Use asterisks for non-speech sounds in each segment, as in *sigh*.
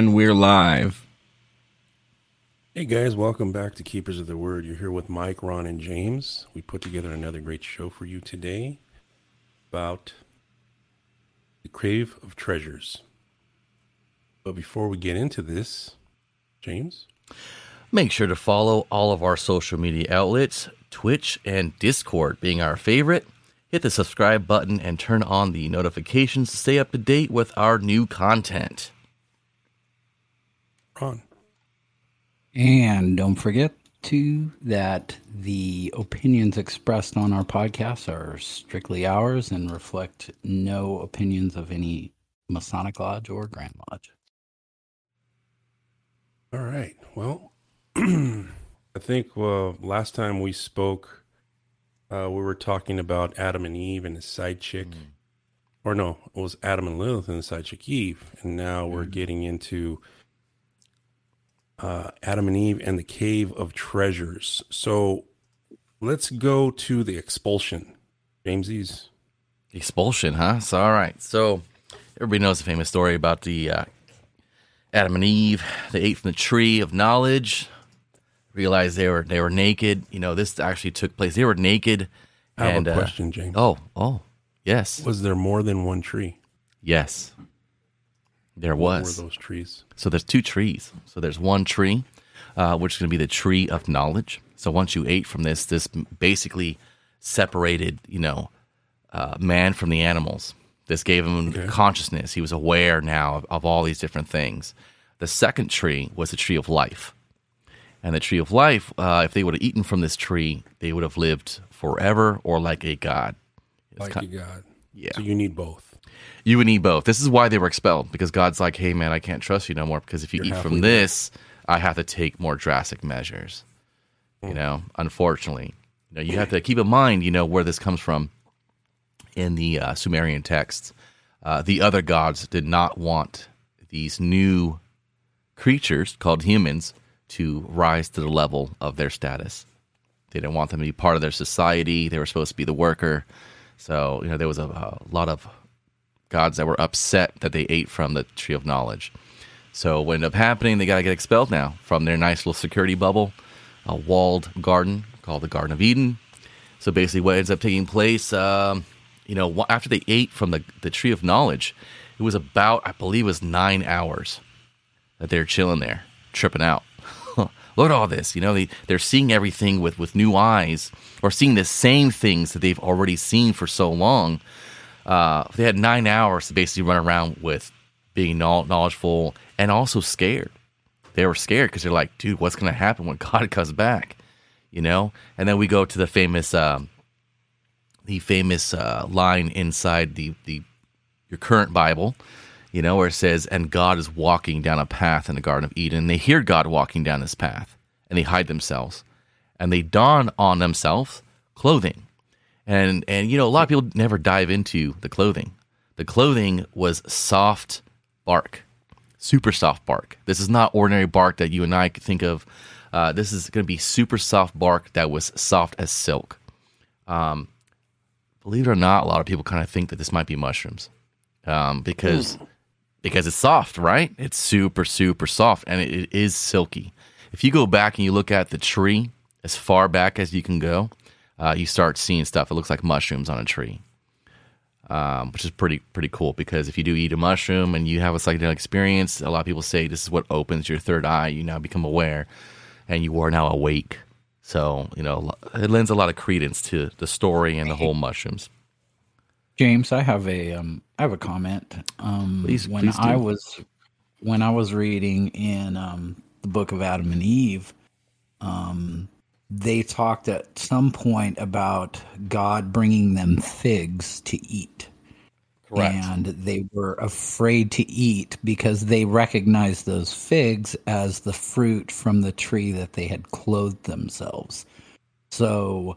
And we're live. Hey guys, welcome back to Keepers of the Word. You're here with Mike, Ron, and James. We put together another great show for you today about the Cave of Treasures. But before we get into this, James? Make sure to follow all of our social media outlets, Twitch and Discord being our favorite. Hit the subscribe button and turn on the notifications to stay up to date with our new content. Ron. And don't forget to that the opinions expressed on our podcast are strictly ours and reflect no opinions of any Masonic Lodge or Grand Lodge. All right. Well, *clears throat* I think uh, last time we spoke, uh, we were talking about Adam and Eve and his side chick. Or no, it was Adam and Lilith and the side chick Eve. And now we're getting into uh, Adam and Eve and the Cave of Treasures. So let's go to the expulsion. Jamesies. Expulsion, huh? So, all right. So, everybody knows the famous story about the uh, Adam and Eve. They ate from the tree of knowledge, realized they were they were naked. You know, this actually took place. They were naked. I have and, a uh, question, James. oh, oh, yes, Was there more than one tree? yes. There What was. were those trees? So there's two trees. So there's one tree, uh, which is going to be the tree of knowledge. So once you ate from this, this basically separated, you know, uh, man from the animals. This gave him Okay. consciousness. He was aware now of, of all these different things. The second tree was the tree of life. And the tree of life, uh, if they would have eaten from this tree, they would have lived forever or like a god. It's Like ki- you got. Yeah. So you need both. You would need both. This is why they were expelled because God's like, hey, man, I can't trust you no more because if you You're eat from this, I have to take more drastic measures. Hmm. You know, unfortunately, you know, you have to keep in mind, you know, where this comes from in the uh, Sumerian texts. Uh, the other gods did not want these new creatures called humans to rise to the level of their status. They didn't want them to be part of their society. They were supposed to be the worker. So, you know, there was a, a lot of gods that were upset that they ate from the tree of knowledge. So what ended up happening, they got to get expelled now from their nice little security bubble, a walled garden called the Garden of Eden. So basically, what ends up taking place, um, you know, after they ate from the, the tree of knowledge, it was about, I believe, it was nine hours that they're chilling there, tripping out. *laughs* Look at all this, you know, they, they're seeing everything with, with new eyes or seeing the same things that they've already seen for so long uh, they had nine hours to basically run around with being knowl- knowledgeful and also scared. They were scared because they're like, dude, what's going to happen when *laughs* God comes back? You know? And then we go to the famous, um, the famous uh, line inside the, the your current Bible, you know, where it says, and God is walking down a path in the Garden of Eden. They hear God walking down this path and they hide themselves and they don on themselves clothing and and you know a lot of people never dive into the clothing. The clothing was soft bark super soft bark. This is not ordinary bark that you and i could think of. Uh, this is going to be super soft bark that was soft as silk. Um, believe it or not a lot of people kind of think that this might be mushrooms um, because because it's soft right? It's super super soft and it, it is silky. If you go back and you look at the tree as far back as you can go uh, you start seeing stuff It looks like mushrooms on a tree, um, which is pretty pretty cool. Because if you do eat a mushroom and you have a psychedelic experience, a lot of people say this is what opens your third eye. You now become aware, and you are now awake. So you know it lends a lot of credence to the story and the whole mushrooms. James, I have a um, I have a comment. Um, Please- when please. I was when I was reading in um, the book of Adam and Eve, um, they talked at some point about God bringing them figs to eat. And they were afraid to eat because they recognized those figs as the fruit from the tree that they had clothed themselves. So,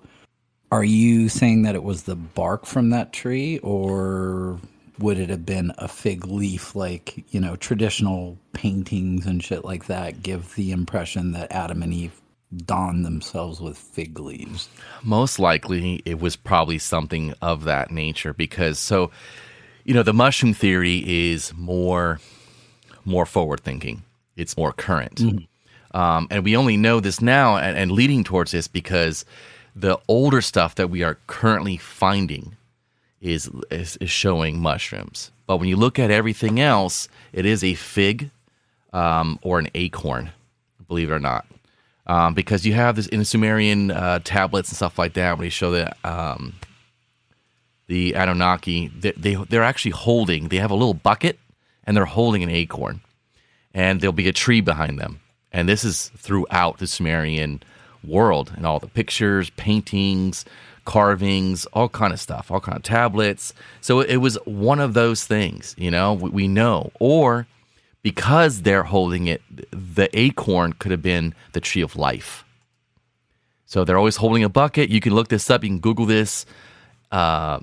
are you saying that it was the bark from that tree, or would it have been a fig leaf like, you know, traditional paintings and shit like that give the impression that Adam and Eve donned themselves with fig leaves? most likely it was probably something of that nature because so you know the mushroom theory is more more forward thinking. It's more current. Um, and we only know this now and, and leading towards this because the older stuff that we are currently finding is, is is showing mushrooms. But when you look at everything else, it is a fig um, or an acorn, believe it or not. Um, because you have this in Sumerian uh, tablets and stuff like that, when they show the um, the Anunnaki, they, they they're actually holding. They have a little bucket, and they're holding an acorn, and there'll be a tree behind them. And this is throughout the Sumerian world, and all the pictures, paintings, carvings, all kind of stuff, all kind of tablets. So it was one of those things, you know, we, we know, or because they're holding it, the acorn could have been the tree of life. So they're always holding a bucket. You can look this up. You can Google this. Uh,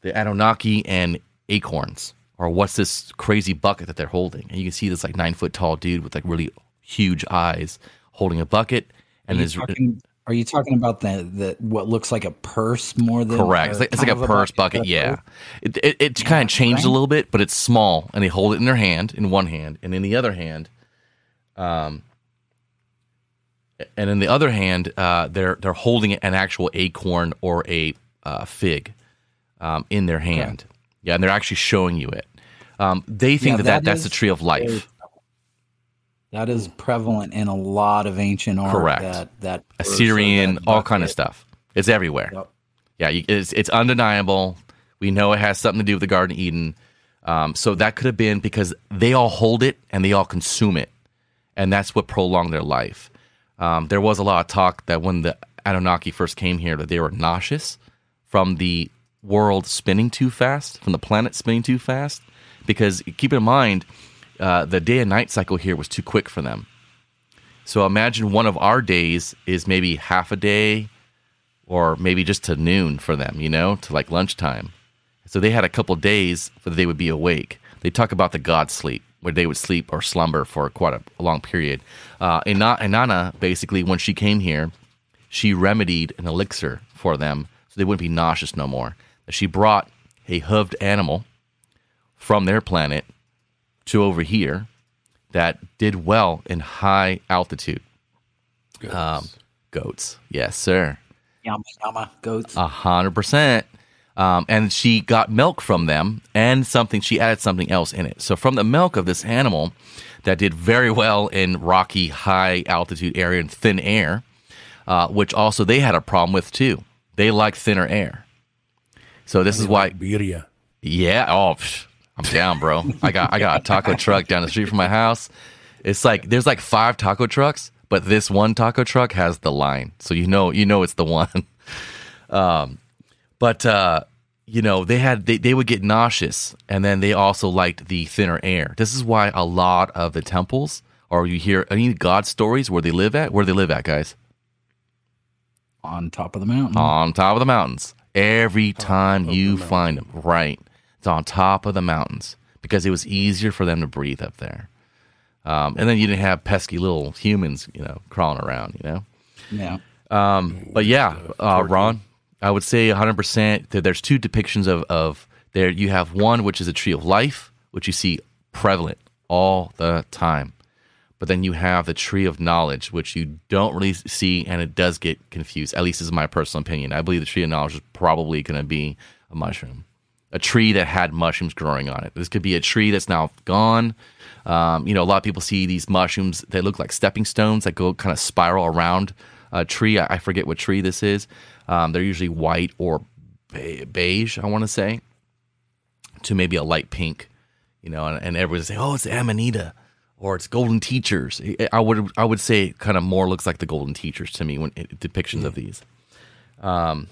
the Anunnaki and acorns, or what's this crazy bucket that they're holding? And you can see this like nine foot tall dude with like really huge eyes holding a bucket. And is talking, are you talking about the, the what looks like a purse more than correct. It's like, it's like a purse bucket. a Yeah, it it, it kind of changed a little bit, but it's small, and they hold it in their hand, in one hand, and in the other hand, um, and in the other hand, uh, they're they're holding an actual acorn or a uh, fig, um, in their hand. Yeah, and they're actually showing you it. Um, they think Yeah, that, that that that's the tree of life. That is prevalent in a lot of ancient art. Correct. That that Assyrian, that all kind of stuff. It's everywhere. Yep. Yeah, you, it's it's undeniable. We know it has something to do with the Garden of Eden. Um, so that could have been because they all hold it and they all consume it, and that's what prolonged their life. Um, there was a lot of talk that when the Anunnaki first came here, that they were nauseous from the world spinning too fast, from the planet spinning too fast. Because keep in mind, uh, the day and night cycle here was too quick for them. So imagine one of our days is maybe half a day or maybe just to noon for them, you know, to like lunchtime. So they had a couple days where they would be awake. They talk about the God sleep, where they would sleep or slumber for quite a, a long period. Uh, Ina- Inanna, basically, when she came here, she remedied an elixir for them so they wouldn't be nauseous no more. She brought a hooved animal from their planet to over here that did well in high altitude. Goats. Um, goats, yes, sir. Yama yama goats. A hundred percent. Um, and she got milk from them and something. She added something else in it. So from the milk of this animal that did very well in rocky, high altitude area and thin air, uh, which also they had a problem with too. They like thinner air. So this is why Birria. yeah. Oh, psh, I'm down, bro. I got I got a taco truck down the street from my house. It's like there's like five taco trucks, but this one taco truck has the line, so you know you know it's the one. *laughs* Um, but uh, you know they had they, they would get nauseous, and then they also liked the thinner air. This is why a lot of the temples, or you hear any god stories where they live at, where they live at, guys, on top of the mountain. on top of the mountains. Every time you the find them, right? It's on top of the mountains because it was easier for them to breathe up there. Um, and then you didn't have pesky little humans, you know, crawling around, you know. yeah. But yeah, uh, Ron, I would say 100% that there's two depictions of, of there. You have one, which is a tree of life, which you see prevalent all the time. But then you have the tree of knowledge, which you don't really see, and it does get confused. At least this is my personal opinion. I believe the tree of knowledge is probably going to be a mushroom, a tree that had mushrooms growing on it. This could be a tree that's now gone. Um, you know, a lot of people see these mushrooms that look like stepping stones that go kind of spiral around a tree. I, I forget what tree this is. Um, they're usually white or be- beige, I want to say, to maybe a light pink. You know, and, and everyone's saying, "Oh, it's Amanita." Or it's golden teachers. I- would I would say kind of more looks like the golden teachers to me when it, depictions of these. Um,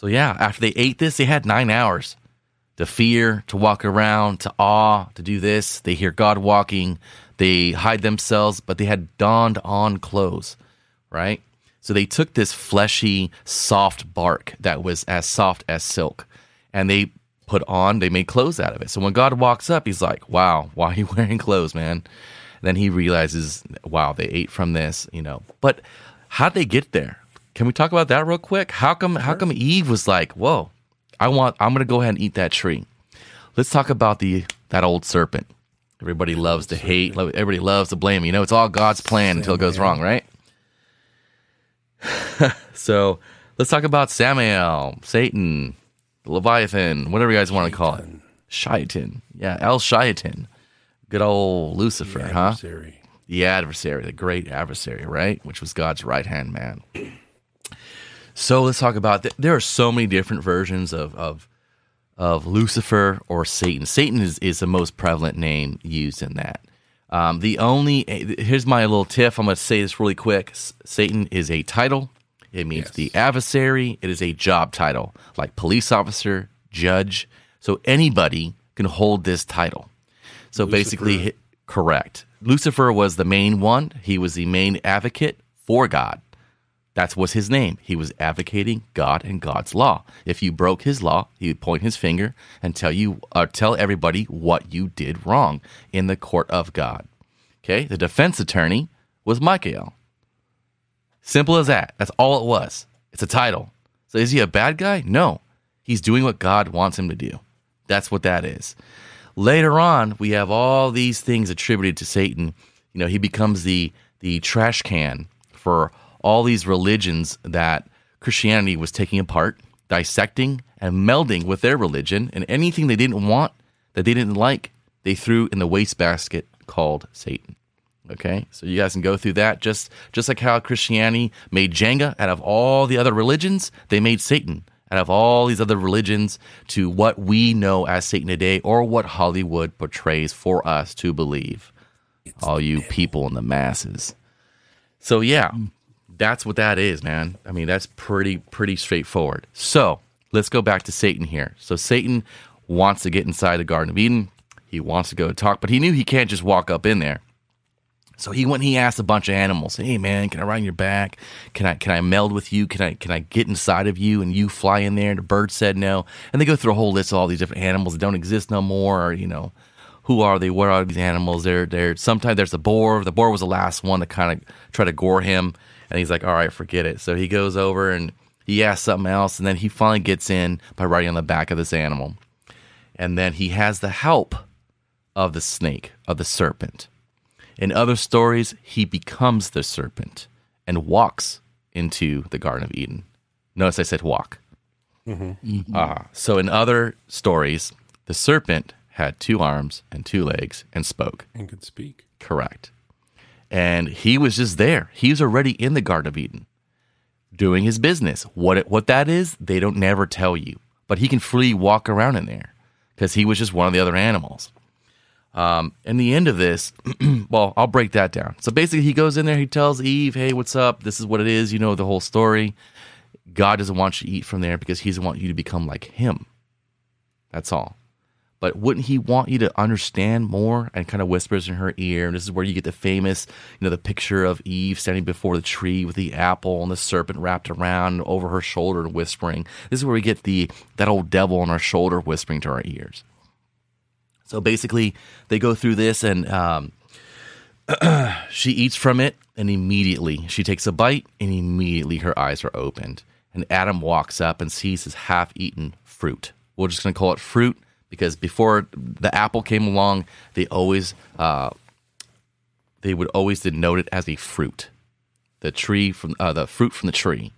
so yeah, after they ate this, they had nine hours to fear, to walk around, to awe, to do this. They hear God walking. They hide themselves, but they had donned on clothes, right? So they took this fleshy, soft bark that was as soft as silk, and they put on, they made clothes out of it. So when God walks up, he's like, wow, why are you *laughs* wearing clothes, man? then he realizes, wow, they ate from this, you know. But how'd they get there? Can we talk about that real quick? How come how come Eve was like, whoa, I want I'm gonna go ahead and eat that tree. Let's talk about the that old serpent. Everybody loves to hate. Everybody loves to blame. You know, it's all God's plan until it goes wrong, right? *laughs* so let's talk about Samael, Satan, Leviathan, whatever you guys want to call it. Shaitan. Yeah, El Shaitan. Good old Lucifer, The huh? The adversary, the great adversary, right? Which was God's right hand man. So let's talk about th- there are so many different versions of of of Lucifer or Satan. Satan is, is the most prevalent name used in that. Um, the only here's my little tiff. I'm going to say this really quick. S- Satan is a title. It means Yes. the adversary. It is a job title, like police officer, judge. So anybody can hold this title. So basically, Lucifer. hi- correct. Lucifer was the main one. He was the main advocate for God. That's was his name. He was advocating God and God's law. If you broke his law, he would point his finger and tell you or tell everybody what you did wrong in the court of God. Okay? The defense attorney was Michael. Simple as that. That's all it was. It's a title. So is he a bad guy? No. He's doing what God wants him to do. That's what that is. Later on, we have all these things attributed to Satan. You know, he becomes the the trash can for all these religions that Christianity was taking apart, dissecting and melding with their religion, and anything they didn't want, that they didn't like, they threw in the wastebasket called Satan. Okay, so you guys can go through that. Just just like how Christianity made Jenga out of all the other religions, they made Satan out of all these other religions to what we know as Satan today, or what Hollywood portrays for us to believe. all you people in the masses. So yeah, mm. That's what that is, man. I mean, that's pretty pretty straightforward. So let's go back to Satan here. So Satan wants to get inside the Garden of Eden. He wants to go talk, but he knew he can't just walk up in there. So he went. He asked a bunch of animals, "Hey man, can I ride on your back? Can I can I meld with you? Can I can I get inside of you and you fly in there?" And the bird said no. And they go through a whole list of all these different animals that don't exist no more. Or you know, who are they? What are these animals? They're they're sometimes there's the boar. The boar was the last one to kind of try to gore him, and he's like, "All right, forget it." So he goes over and he asks something else, and then he finally gets in by riding on the back of this animal, and then he has the help of the snake of the serpent. In other stories, he becomes the serpent and walks into the Garden of Eden. Notice I said walk. Ah, so in other stories, the serpent had two arms and two legs and spoke. And could speak. Correct. And he was just there. He was already in the Garden of Eden doing his business. What it, what that is, they don't never tell you. But he can freely walk around in there because he was just one of the other animals. Um, and the end of this, *clears throat* well, I'll break that down. So basically, he goes in there, he tells Eve, hey, what's up? This is what it is. You know the whole story. God doesn't want you to eat from there because he doesn't want you to become like him. That's all. But wouldn't he want you to understand more and kind of whispers in her ear? And this is where you get the famous, you know, the picture of Eve standing before the tree with the apple and the serpent wrapped around over her shoulder and whispering. This is where we get the that old devil on our shoulder whispering to our ears. So basically, they go through this, and um, *clears throat* she eats from it, and immediately she takes a bite, and immediately her eyes are opened. And Adam walks up and sees his half-eaten fruit. We're just going to call it fruit because before the apple came along, they always uh, they would always denote it as a fruit, the tree from uh, the fruit from the tree.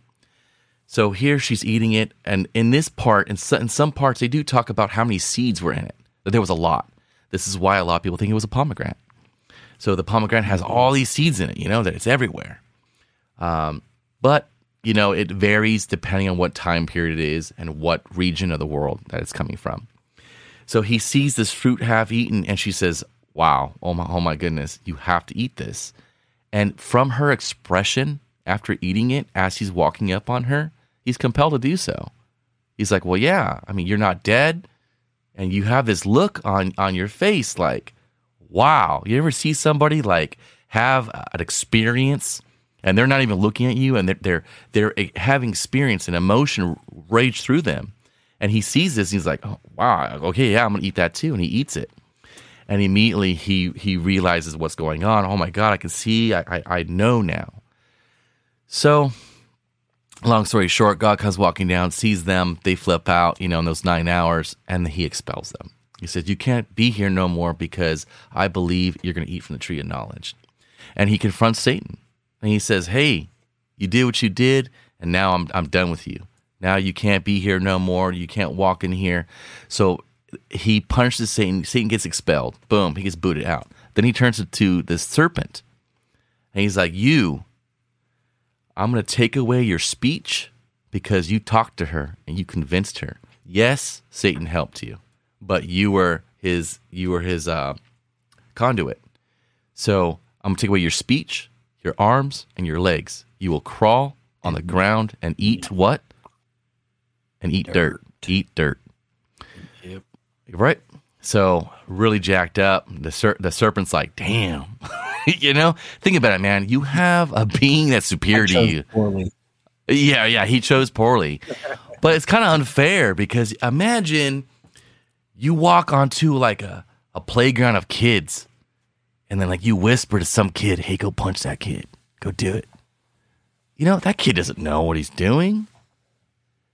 So here she's eating it, and in this part, in, so, in some parts, they do talk about how many seeds were in it. That there was a lot. This is why a lot of people think it was a pomegranate. So the pomegranate has all these seeds in it, you know, that it's everywhere. Um, but you know, it varies depending on what time period it is and what region of the world that it's coming from. So he sees this fruit half eaten, and she says, "Wow, oh my, oh my goodness, you have to eat this." And from her expression after eating it, as he's walking up on her, he's compelled to do so. He's like, "Well, yeah, I mean, you're not dead." and you have this look on on your face like wow you ever see somebody like have an experience and they're not even looking at you and they're they're, they're eh, having experience and emotion rage through them and he sees this and he's like oh, wow okay yeah i'm gonna eat that too and he eats it and immediately he he realizes what's going on oh my god i can see i i, I know now so long story short, God comes walking down, sees them, they flip out, you know, in those nine hours, and he expels them. He says, You can't be here no more because I believe you're going to eat from the tree of knowledge. And he confronts Satan and he says, Hey, you did what you did, and now I'm, I'm done with you. Now you can't be here no more. You can't walk in here. So he punches Satan. Satan gets expelled. Boom, he gets booted out. Then he turns to the serpent and he's like, You, I'm going to take away your speech because you talked to her and you convinced her. Yes, Satan helped you, but you were his you were his uh, conduit. So I'm gonna take away your speech, your arms, and your legs. You will crawl on the ground and eat what? And eat dirt. dirt. Eat dirt. Yep. Right. So really jacked up. The ser- the serpent's like, damn. *laughs* you know, think about it, man. You have a being that's superior to you. Poorly. Yeah, yeah, he chose poorly. but it's kind of unfair because imagine you walk onto like a, a playground of kids and then like you whisper to some kid, hey, go punch that kid. Go do it. You know, that kid doesn't know what he's doing.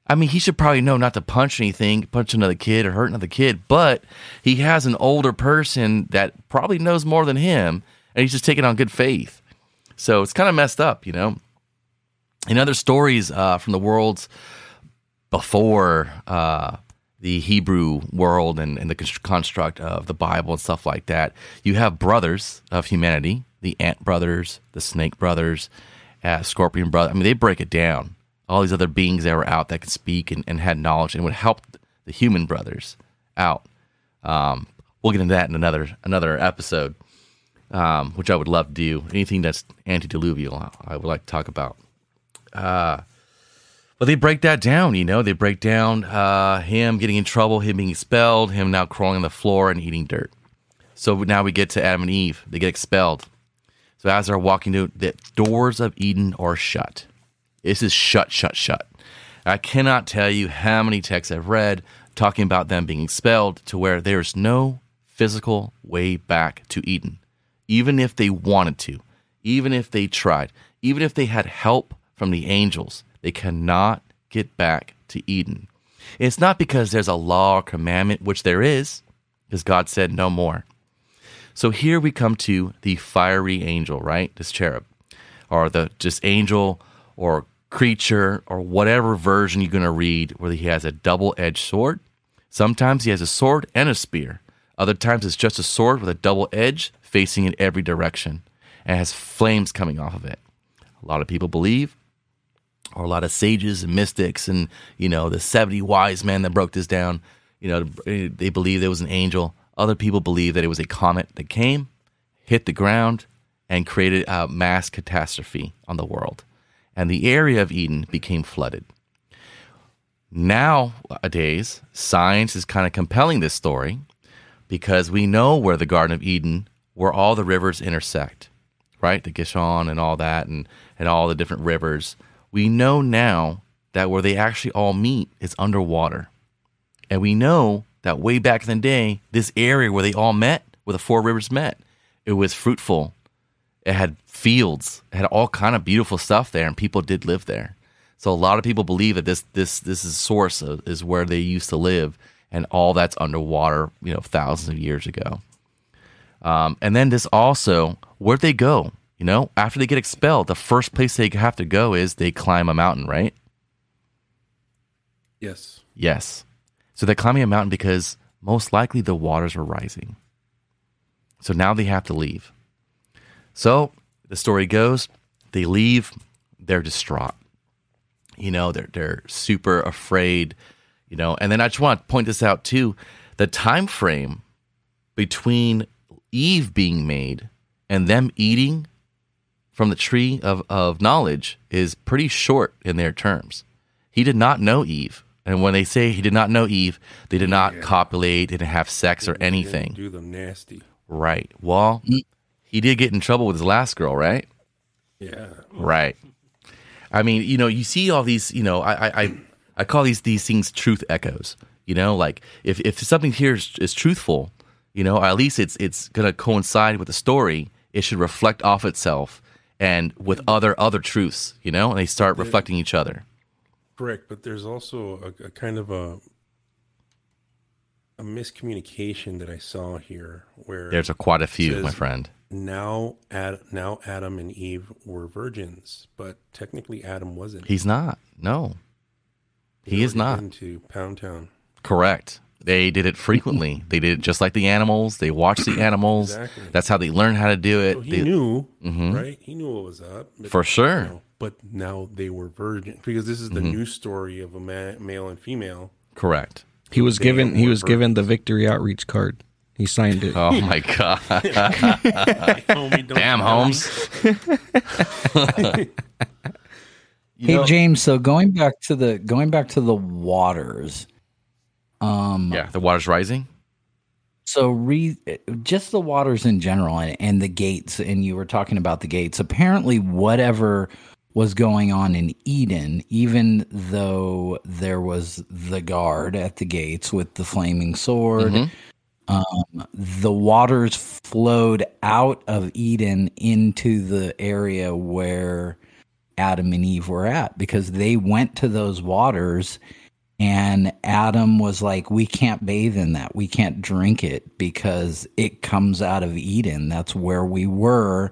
I mean, he should probably know not to punch anything, punch another kid or hurt another kid, but he has an older person that probably knows more than him, and he's just taking on good faith. So it's kind of messed up, you know? In other stories uh, from the worlds before uh, the Hebrew world and, and the construct of the Bible and stuff like that, you have brothers of humanity, the ant brothers, the snake brothers, uh, scorpion brother. I mean, they break it down. All these other beings that were out that could speak and, and had knowledge and would help the human brothers out. Um, we'll get into that in another another episode, um, which I would love to do. Anything that's antediluvial, I would like to talk about. Uh, but they break that down, you know. They break down uh, him getting in trouble, him being expelled, him now crawling on the floor and eating dirt. So now we get to Adam and Eve. They get expelled. So as they're walking to the doors of Eden are shut. This is shut, shut, shut. I cannot tell you how many texts I've read talking about them being expelled to where there's no physical way back to Eden. Even if they wanted to, even if they tried, even if they had help from the angels, they cannot get back to Eden. It's not because there's a law or commandment, which there is, because God said no more. So here we come to the fiery angel, right? This cherub, or the just angel or creature or whatever version you're going to read, where he has a double edged sword. Sometimes he has a sword and a spear. Other times it's just a sword with a double edge facing in every direction and has flames coming off of it. A lot of people believe or a lot of sages and mystics and you know the 70 wise men that broke this down you know they believe there was an angel other people believe that it was a comet that came hit the ground and created a mass catastrophe on the world and the area of eden became flooded nowadays science is kind of compelling this story because we know where the garden of eden where all the rivers intersect right the gishon and all that and, and all the different rivers we know now that where they actually all meet is underwater. And we know that way back in the day, this area where they all met, where the four rivers met, it was fruitful. It had fields, it had all kind of beautiful stuff there, and people did live there. So a lot of people believe that this this this is source of, is where they used to live, and all that's underwater, you know, thousands of years ago. Um, and then this also, where'd they go? You know, after they get expelled, the first place they have to go is they climb a mountain, right? Yes. Yes. So they're climbing a mountain because most likely the waters are rising. So now they have to leave. So the story goes, they leave, they're distraught. You know, they're they're super afraid, you know. And then I just want to point this out too. The time frame between Eve being made and them eating from the tree of, of knowledge is pretty short in their terms. He did not know Eve. And when they say he did not know Eve, they did not yeah. copulate, didn't have sex or anything. Do them nasty. Right. Well, he did get in trouble with his last girl, right? Yeah. Right. I mean, you know, you see all these, you know, I I, I call these these things truth echoes. You know, like if, if something here is, is truthful, you know, at least it's it's gonna coincide with the story. It should reflect off itself and with other other truths, you know, and they start reflecting each other. Correct, but there's also a, a kind of a a miscommunication that I saw here where There's a quite a few, my friend. Now Ad, now Adam and Eve were virgins, but technically Adam wasn't. He's not. No, He'd he is not. been to Pound Town. correct. They did it frequently. *laughs* they did it just like the animals. They watched the animals. Exactly. That's how they learned how to do it. So he They- knew, Mhm. right? He knew what was up. but, For sure. you know, but now they were virgins because this is the Mm-hmm. new story of a ma- male and female. Correct. He was They given he were was given the victory outreach card. He signed it. Oh my god! *laughs* Damn. Holmes. *laughs* Hey know- James, so going back to the going back to the waters, um, Yeah, the water's rising. So re just the waters in general and, and the gates, and you were talking about the gates. Apparently, whatever was going on in Eden, even though there was the guard at the gates with the flaming sword, Mhm. Um, the waters flowed out of Eden into the area where Adam and Eve were at because they went to those waters and Adam was like, We can't bathe in that. We can't drink it because it comes out of Eden. That's where we were.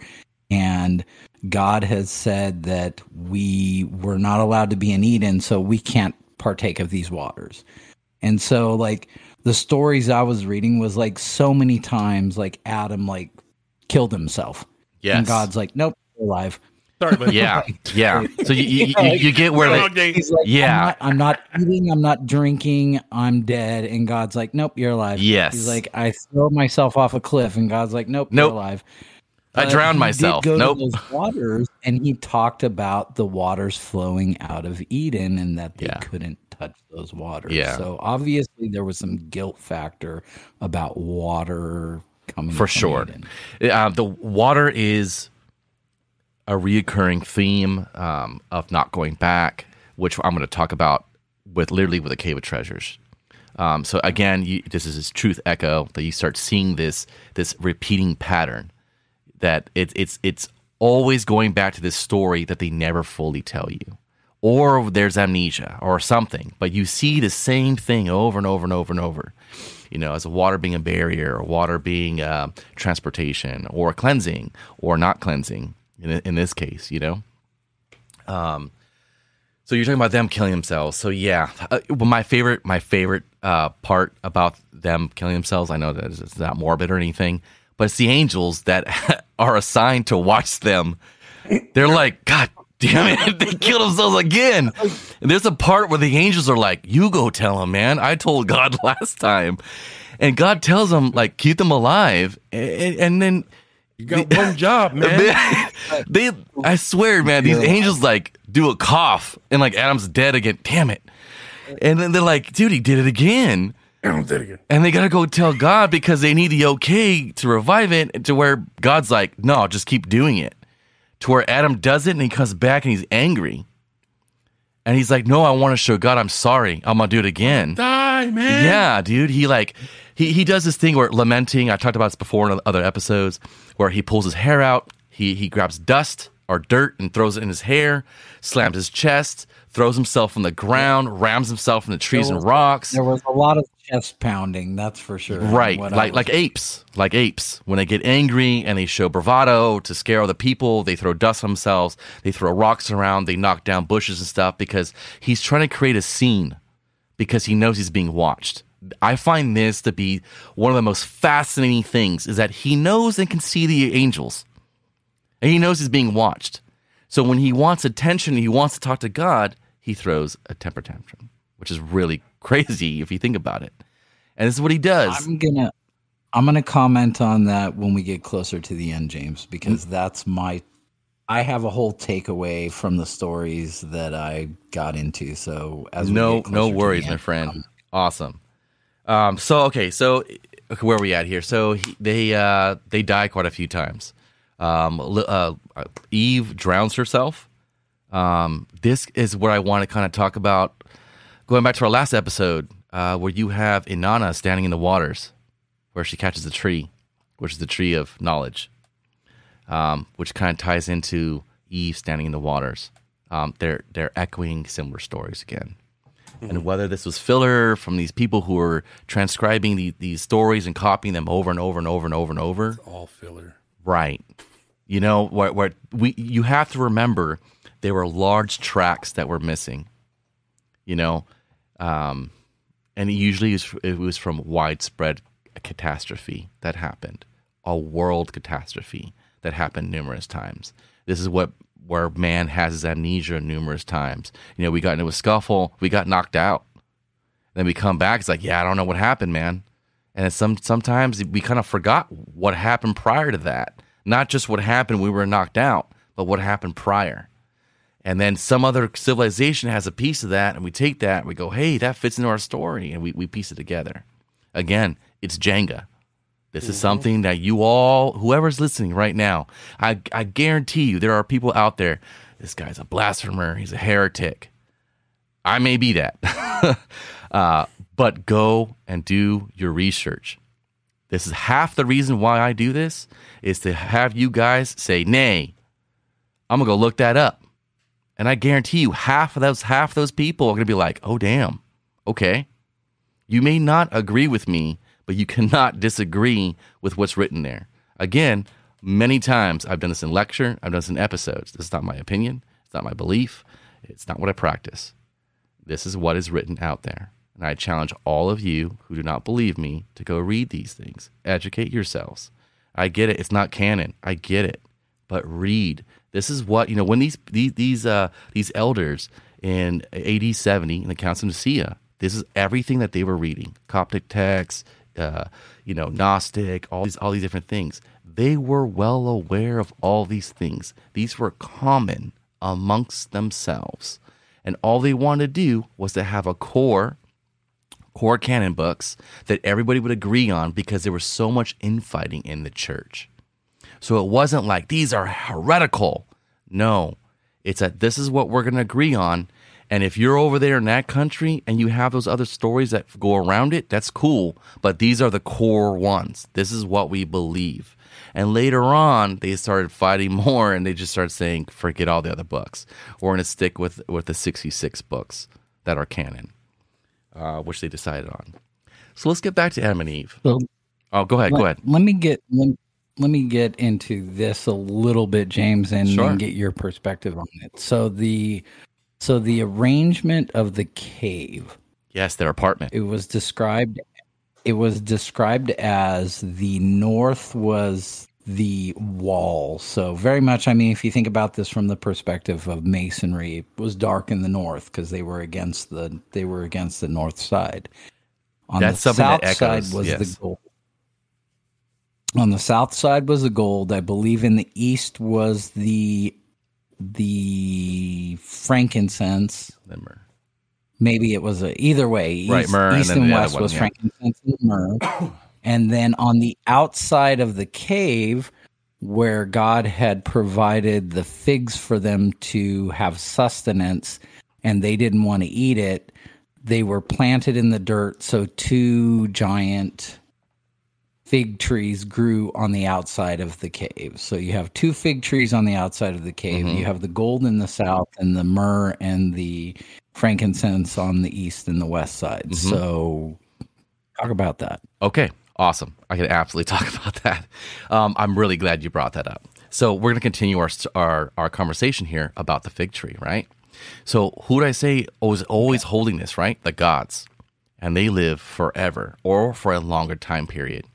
And God has said that we were not allowed to be in Eden, so we can't partake of these waters. And so, like, the stories I was reading was like so many times, like, Adam, like, killed himself. Yes. And God's like, Nope, you're alive. Sorry, but *laughs* Yeah, yeah. So you you, you, you get where Dog they, day. He's like, Yeah. I'm not, I'm not eating, I'm not drinking, I'm dead. And God's like, nope, you're alive. Yes. He's like, I throw myself off a cliff, and God's like, nope, Nope. you're alive. I drowned myself. Did go Nope. To those waters, and he talked about the waters flowing out of Eden, and that they Yeah. couldn't touch those waters. Yeah. So obviously, there was some guilt factor about water coming for sure. Uh, the water is a reoccurring theme um, of not going back, which I'm going to talk about with literally with the Cave of Treasures. Um, so again, you, this is this truth echo that you start seeing this this repeating pattern that it's it's it's always going back to this story that they never fully tell you, or there's amnesia or something, but you see the same thing over and over and over and over. You know, as water being a barrier, or water being uh, transportation, or cleansing, or not cleansing. In in this case, you know. Um, so you're talking about them killing themselves. So yeah, uh, well, my favorite, my favorite uh, part about them killing themselves. I know that it's it's not morbid or anything, but it's the angels that *laughs* are assigned to watch them. They're like, God damn it, *laughs* they killed themselves again. And there's a part where the angels are like, You go tell them, man. I told God *laughs* last time, and God tells them like, keep them alive, and, and then You got one job, *laughs* man. they, I swear, man, these angels like do a cough and like Adam's dead again. Damn it. And then they're like, dude, he did it again. I'm dead again. And they gotta go tell God because they need the okay to revive it. To where God's like, no, just keep doing it. To where Adam does it and he comes back and he's angry. And he's like, no, I want to show God I'm sorry. I'm gonna do it again. Die, man. Yeah, dude. He like he he does this thing where lamenting. I talked about this before in other episodes, where he pulls his hair out. He he grabs dust or dirt and throws it in his hair, slams his chest, throws himself on the ground, rams himself in the trees and rocks. There was a lot of chest pounding, that's for sure. Right, like was- like apes, like apes. When they get angry and they show bravado to scare other people, they throw dust on themselves, they throw rocks around, they knock down bushes and stuff because he's trying to create a scene because he knows he's being watched. I find this to be one of the most fascinating things is that he knows and can see the angels. And he knows he's being watched. So when he wants attention, he wants to talk to God, he throws a temper tantrum, which is really *laughs* crazy if you think about it. And this is what he does. I'm gonna I'm gonna comment on that when we get closer to the end, James, because Mm. that's my I have a whole takeaway from the stories that I got into. So as no no worries the my friend um, awesome um so okay so okay, where are we at here so he, they uh they die quite a few times um uh, eve drowns herself um this is where i want to kind of talk about going back to our last episode uh where you have inanna standing in the waters where she catches the tree which is the tree of knowledge um which kind of ties into eve standing in the waters um they're they're echoing similar stories again and whether this was filler from these people who were transcribing the, these stories and copying them over and over and over and over and over. All filler. Right. You know, where, where we you have to remember there were large tracks that were missing. You know, um, and it usually it was from widespread catastrophe that happened, a world catastrophe that happened numerous times. This is what where man has his amnesia numerous times. You know, we got into a scuffle, we got knocked out. Then we come back, it's like, yeah, I don't know what happened, man. And some sometimes we kind of forgot what happened prior to that. Not just what happened we were knocked out, but what happened prior. And then some other civilization has a piece of that, and we take that and we go, hey, that fits into our story, and we, we piece it together. Again, it's Jenga. This is something that you all, whoever's listening right now, I, I guarantee you there are people out there. This guy's a blasphemer. He's a heretic. I may be that. *laughs* uh, but go and do your research. This is half the reason why I do this is to have you guys say, nay, I'm gonna go look that up. And I guarantee you half of those half those people are gonna be like, oh damn, okay. You may not agree with me, but you cannot disagree with what's written there. Again, many times I've done this in lecture, I've done this in episodes. This is not my opinion, it's not my belief, it's not what I practice. This is what is written out there. And I challenge all of you who do not believe me to go read these things. Educate yourselves. I get it. It's not canon. I get it. But read. This is what, you know, when these these these uh these elders in AD 70 in the Council of Nicaea, this is everything that they were reading. Coptic texts, uh, you know, Gnostic, all these all these different things. They were well aware of all these things. These were common amongst themselves. And all they wanted to do was to have a core core canon books that everybody would agree on because there was so much infighting in the church. So it wasn't like these are heretical. No, it's that this is what we're going to agree on. And if you're over there in that country and you have those other stories that go around it, that's cool. But these are the core ones. This is what we believe. And later on, they started fighting *laughs* more and they just started saying, forget all the other books. We're going to stick with, with the 66 books that are canon uh, which they decided on. So let's get back to Adam and Eve. So oh, go ahead. let, Go ahead. Let me get let, let me get into this a little bit, James, and, Sure. and get your perspective on it. So the so the arrangement of the cave Yes, their apartment. it was described it was described as the north was the wall so very much i mean if you think about this from the perspective of masonry it was dark in the north because they were against the they were against the north side on That's the south that side was yes. the gold on the south side was the gold i believe in the east was the the frankincense Remember. maybe it was a either way east, Right, myrrh, and east then and, west one, was yeah. frankincense and myrrh *coughs* and then on the outside of the cave where god had provided the figs for them to have sustenance and they didn't want to eat it they were planted in the dirt so two giant fig trees grew on the outside of the cave. So you have two fig trees on the outside of the cave. Mhm. You have the gold in the south and the myrrh and the frankincense on the east and the west side. Mhm. So talk about that. Okay, awesome. I can absolutely *laughs* talk about that. Um, I'm really glad you brought that up. So we're going to continue our, our our conversation here about the fig tree, right? So who did I say was always holding this, right? The gods, and they live forever or for a longer time period.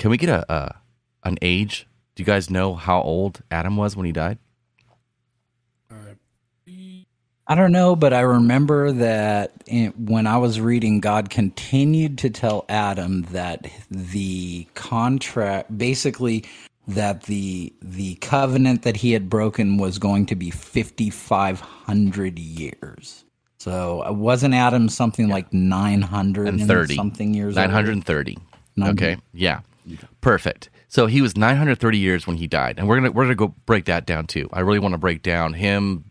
Can we get a, a an age? Do you guys know how old Adam was when he died? I don't know, but I remember that in, when I was reading, God continued to tell Adam that the contract, basically, that the the covenant that he had broken was going to be fifty five hundred years. So uh, wasn't Adam something like nine hundred And 30. something years? Nine old? hundred and thirty. 900. Okay. Yeah. Perfect. So he was 930 years when he died, and we're gonna we're gonna go break that down too. I really want to break down him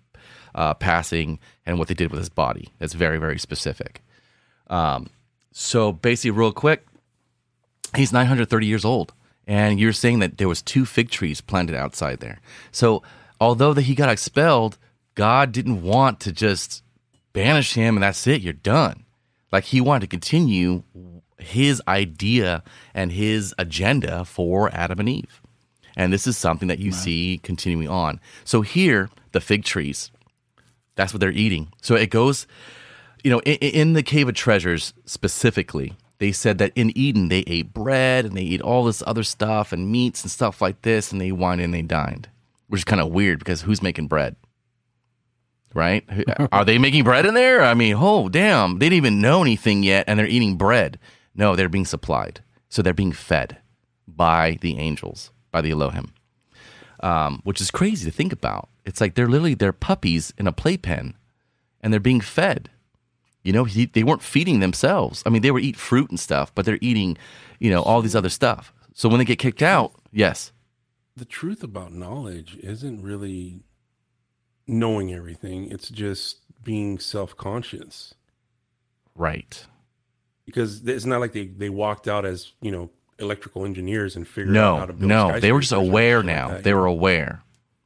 uh, passing and what they did with his body. That's very very specific. Um, so basically, real quick, he's 930 years old, and you're saying that there was two fig trees planted outside there. So although that he got expelled, God didn't want to just banish him and that's it, you're done. Like he wanted to continue his idea and his agenda for Adam and Eve. And this is something that you see continuing on. So here, the fig trees, that's what they're eating. So it goes, you know, in, in the Cave of Treasures specifically, they said that in Eden they ate bread and they eat all this other stuff and meats and stuff like this, and they wined and they dined, which is kind of weird because who's making bread? Right? *laughs* Are they making bread in there? I mean, oh, damn. They didn't even know anything yet, and they're eating bread. No, they're being supplied. So they're being fed by the angels, by the Elohim, um, which is crazy to think about. It's like they're literally they're puppies in a playpen, and they're being fed. You know, he, they weren't feeding themselves. I mean, they were eat fruit and stuff, but they're eating, you know, all these other stuff. So when they get kicked out, yes. The truth about knowledge isn't really knowing everything. It's just being self-conscious. Right because it's not like they they walked out as you know electrical engineers and figured no, out how to build. No, they were just aware now. Like they were aware.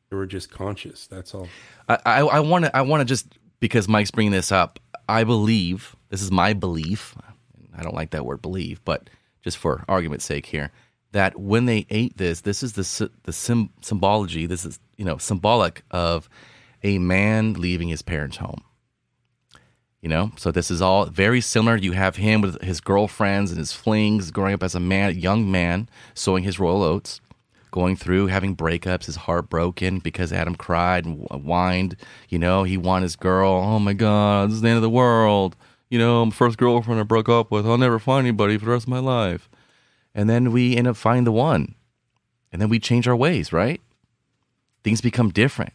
They were just conscious. That's all. I I want to I want to just because Mike's bringing this up. I believe this is my belief. I don't like that word believe, but just for argument's sake here, that when they ate this, this is the the sim, symbology. This is you know symbolic of a man leaving his parents' home. You know, so this is all very similar. You have him with his girlfriends and his flings growing up as a man, young man, sowing his royal oats, going through having breakups, his heart broken because Adam cried and whined. You know, he won his girl. Oh my God, this is the end of the world. You know, my first girlfriend I broke up with. I'll never find anybody for the rest of my life. And then we end up finding the one. And then we change our ways, right? Things become different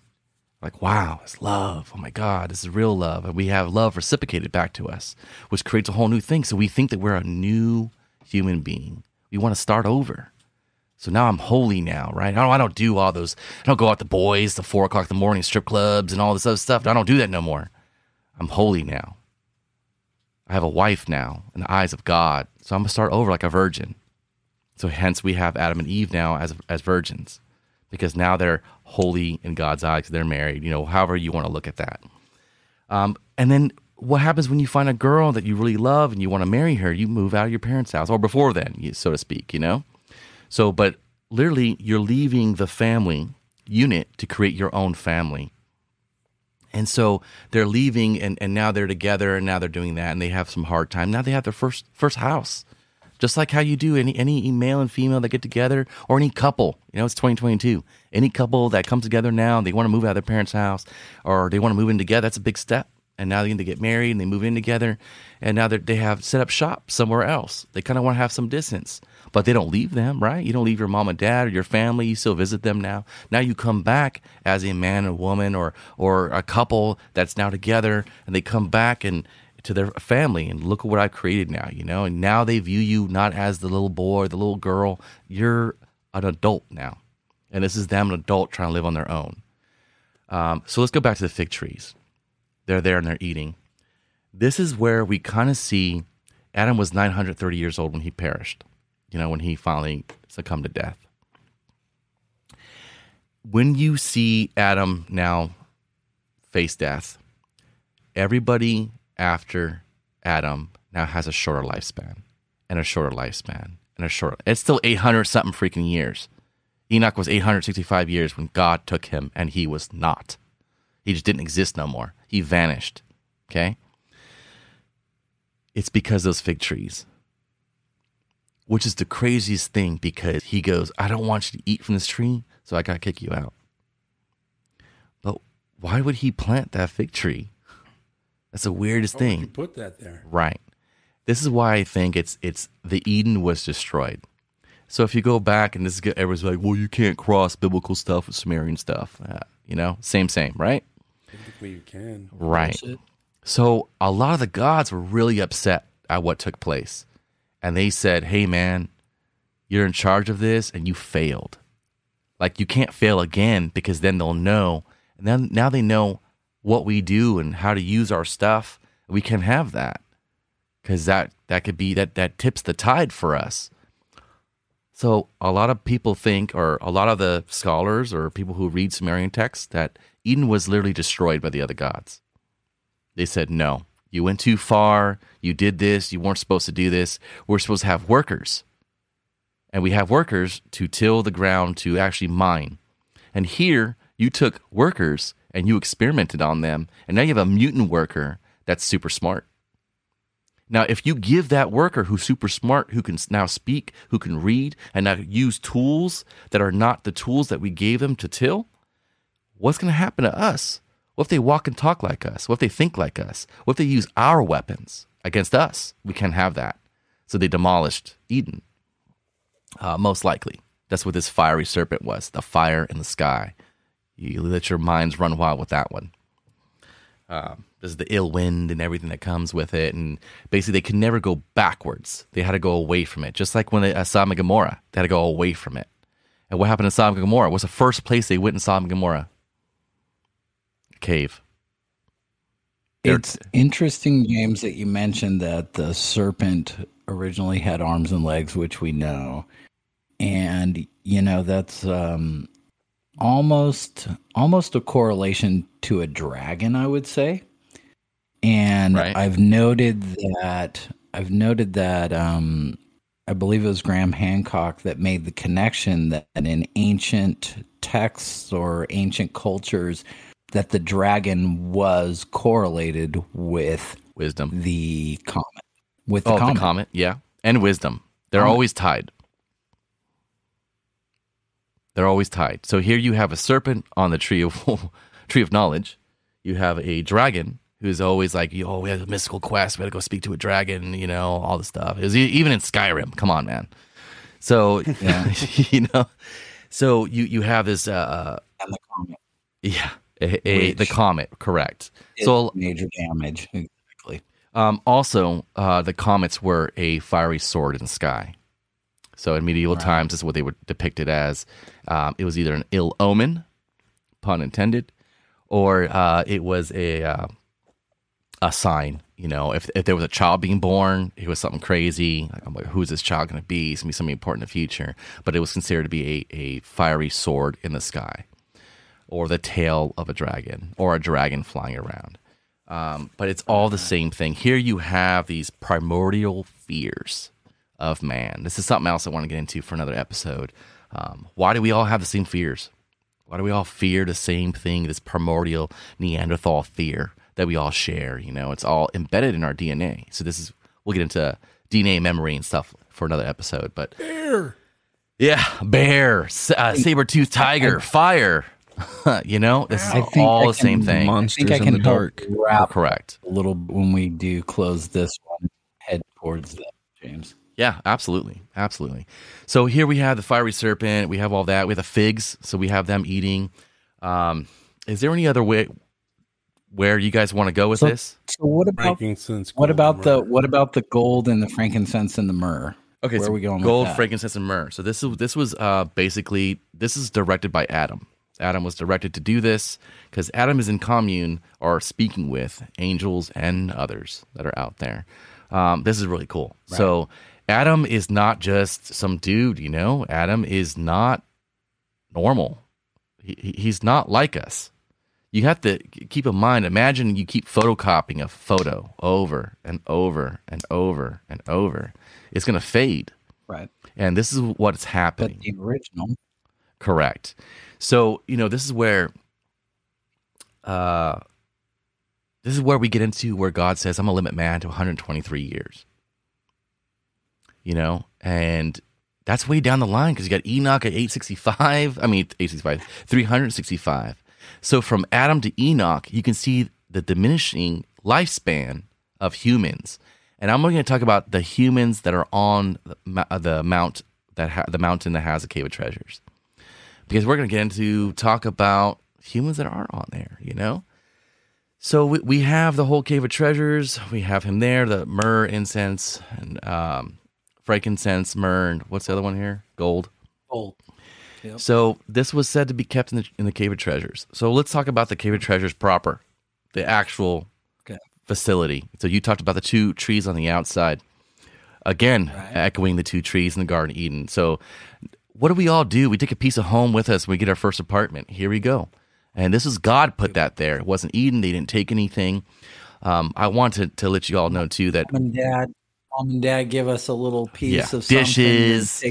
like, wow, it's love. Oh my God, this is real love. And we have love reciprocated back to us, which creates a whole new thing. So we think that we're a new human being. We want to start over. So now I'm holy now, right? I don't, I don't do all those, I don't go out to boys, the four o'clock in the morning strip clubs and all this other stuff. I don't do that no more. I'm holy now. I have a wife now in the eyes of God. So I'm going to start over like a virgin. So hence we have Adam and Eve now as, as virgins because now they're holy in God's eyes. They're married, you know, however you want to look at that. Um, and then what happens when you find a girl that you really love and you want to marry her? You move out of your parents' house, or before then, so to speak, you know? So, but literally, you're leaving the family unit to create your own family. And so they're leaving and, and now they're together and now they're doing that and they have some hard time. Now they have their first first house just like how you do any any male and female that get together or any couple. You know, it's 2022. Any couple that comes together now, they want to move out of their parents' house or they want to move in together. That's a big step. And now they get married and they move in together. And now they have set up shop somewhere else. They kind of want to have some distance, but they don't leave them, right? You don't leave your mom and dad or your family. You still visit them now. Now you come back as a man and woman or or a couple that's now together, and they come back and to their family and look at what I've created now, you know? And now they view you not as the little boy, the little girl. You're an adult now. And this is them, an adult, trying to live on their own. Um, so let's go back to the fig trees. They're there and they're eating. This is where we kind of see Adam was 930 years old when he perished, you know, when he finally succumbed to death. When you see Adam now face death, everybody after Adam now has a shorter lifespan and a shorter lifespan and a shorter. It's still 800 something freaking years. Enoch was 865 years when God took him and he was not. He just didn't exist no more. He vanished. Okay? It's because those fig trees. Which is the craziest thing because he goes, I don't want you to eat from this tree, so I got to kick you out. But why would he plant that fig tree? That's the weirdest oh, thing. put that there. Right. This is why I think it's it's the Eden was destroyed. So if you go back and this is good, everyone's like, well, you can't cross biblical stuff with Sumerian stuff. Uh, you know, same, same, right? Technically, you can. Right. So a lot of the gods were really upset at what took place, and they said, "Hey, man, you're in charge of this, and you failed. Like you can't fail again because then they'll know, and then now they know what we do and how to use our stuff, we can have that because that that could be that that tips the tide for us. So a lot of people think, or a lot of the scholars or people who read Sumerian texts, that Eden was literally destroyed by the other gods. They said, no, you went too far. You did this. You weren't supposed to do this. We're supposed to have workers. And we have workers to till the ground to actually mine. And here you took workers and you experimented on them. And now you have a mutant worker that's super smart. Now, if you give that worker who's super smart, who can now speak, who can read, and now use tools that are not the tools that we gave them to till, what's going to happen to us? What if they walk and talk like us? What if they think like us? What if they use our weapons against us? We can't have that. So they demolished Eden. Uh, most likely. That's what this fiery serpent was the fire in the sky. You let your minds run wild with that one. Um, there's the ill wind and everything that comes with it. And basically, they could never go backwards. They had to go away from it. Just like when they, uh, Sodom Gomorrah, they had to go away from it. And what happened in Sodom and Gomorrah? What's the first place they went in Sodom and Gomorrah? Cave. It's interesting, James, that you mentioned that the serpent originally had arms and legs, which we know. And, you know, that's um, almost almost a correlation to a dragon, I would say. And Right. I've noted that I've noted that um, I believe it was Graham Hancock that made the connection that in ancient texts or ancient cultures that the dragon was correlated with Wisdom. the comet. With the Oh, comet. the comet. Yeah. And wisdom. They're Comet. always tied. They're always tied. So here you have a serpent on the tree of *laughs* tree of knowledge. You have a dragon who's always like, "Yo, we have a mystical quest. We got to go speak to a dragon." You know, all the stuff. It was even in Skyrim. Come on, man. So Yeah. *laughs* you know, so you you have this. Uh, And the comet. yeah, a, a, the comet. Correct. So major damage. Exactly. Um, also, uh, the comets were a fiery sword in the sky. So in medieval Right. times, this is what they were depicted as. Um, it was either an ill omen, pun intended, or uh, it was a uh, a sign. You know, if if there was a child being born, it was something crazy. Like, I'm like, who's this child going to be? It's going to be something important in the future. But it was considered to be a, a fiery sword in the sky, or the tail of a dragon, or a dragon flying around. Um, but it's all the same thing. Here you have these primordial fears of man. This is something else I want to get into for another episode. Um, why do we all have the same fears? Why do we all fear the same thing? This primordial Neanderthal fear that we all share. You know, it's all embedded in our DNA. So this is we'll get into DNA memory and stuff for another episode. But Bear. yeah, bear, uh, saber tooth tiger, fire. *laughs* you know, this is I think all I the same can- thing. Monsters I think I in can the dark. wrap Correct. a little when we do close this one. Head towards that, James. Yeah, absolutely. Absolutely. So here we have the fiery serpent. We have all that. We have the figs. So we have them eating. Um, is there any other way where you guys want to go with So- this? So what about Frankincense. what about the what about the gold and the frankincense and the myrrh? Okay, Where so are we going with gold, that? frankincense, and myrrh. So this is this was uh, basically this is directed by Adam. Adam was directed to do this because Adam is in commune or speaking with angels and others that are out there. Um, this is really cool. So Adam is not just some dude, you know. Adam is not normal. He, he- he's not like us. You have to keep in mind. Imagine you keep photocopying a photo over and over and over and over. It's going to fade. Right. And this is what's But happening. the original. Correct. So, you know, this is where uh this is where we get into where God says, I'm gonna limit man to 123 years. You know, and that's way down the line because you got Enoch at 865. I mean 865, 365. So from Adam to Enoch, you can see the diminishing lifespan of humans. And I'm going to talk about the humans that are on the, the mount that ha- the mountain that has the cave of treasures because we're going to get into talk about humans that are on there, you know? So we, we have the whole cave of treasures. We have him there, the myrrh, incense, and um, frankincense, myrrh, what's the other one here? Gold. Gold. Yep. So this was said to be kept in the, in the cave of treasures. So let's talk about the cave of treasures proper, the actual Okay. facility. So you talked about the two trees on the outside. Again, Right. echoing the two trees in the Garden of Eden. So what do we all do? We take a piece of home with us when we get our first apartment. Here we go. And this is God put that there. It wasn't Eden. They didn't take anything. Um, I wanted to, to let you all know too that Mom and dad, mom and dad give us a little piece Yeah, of something dishes,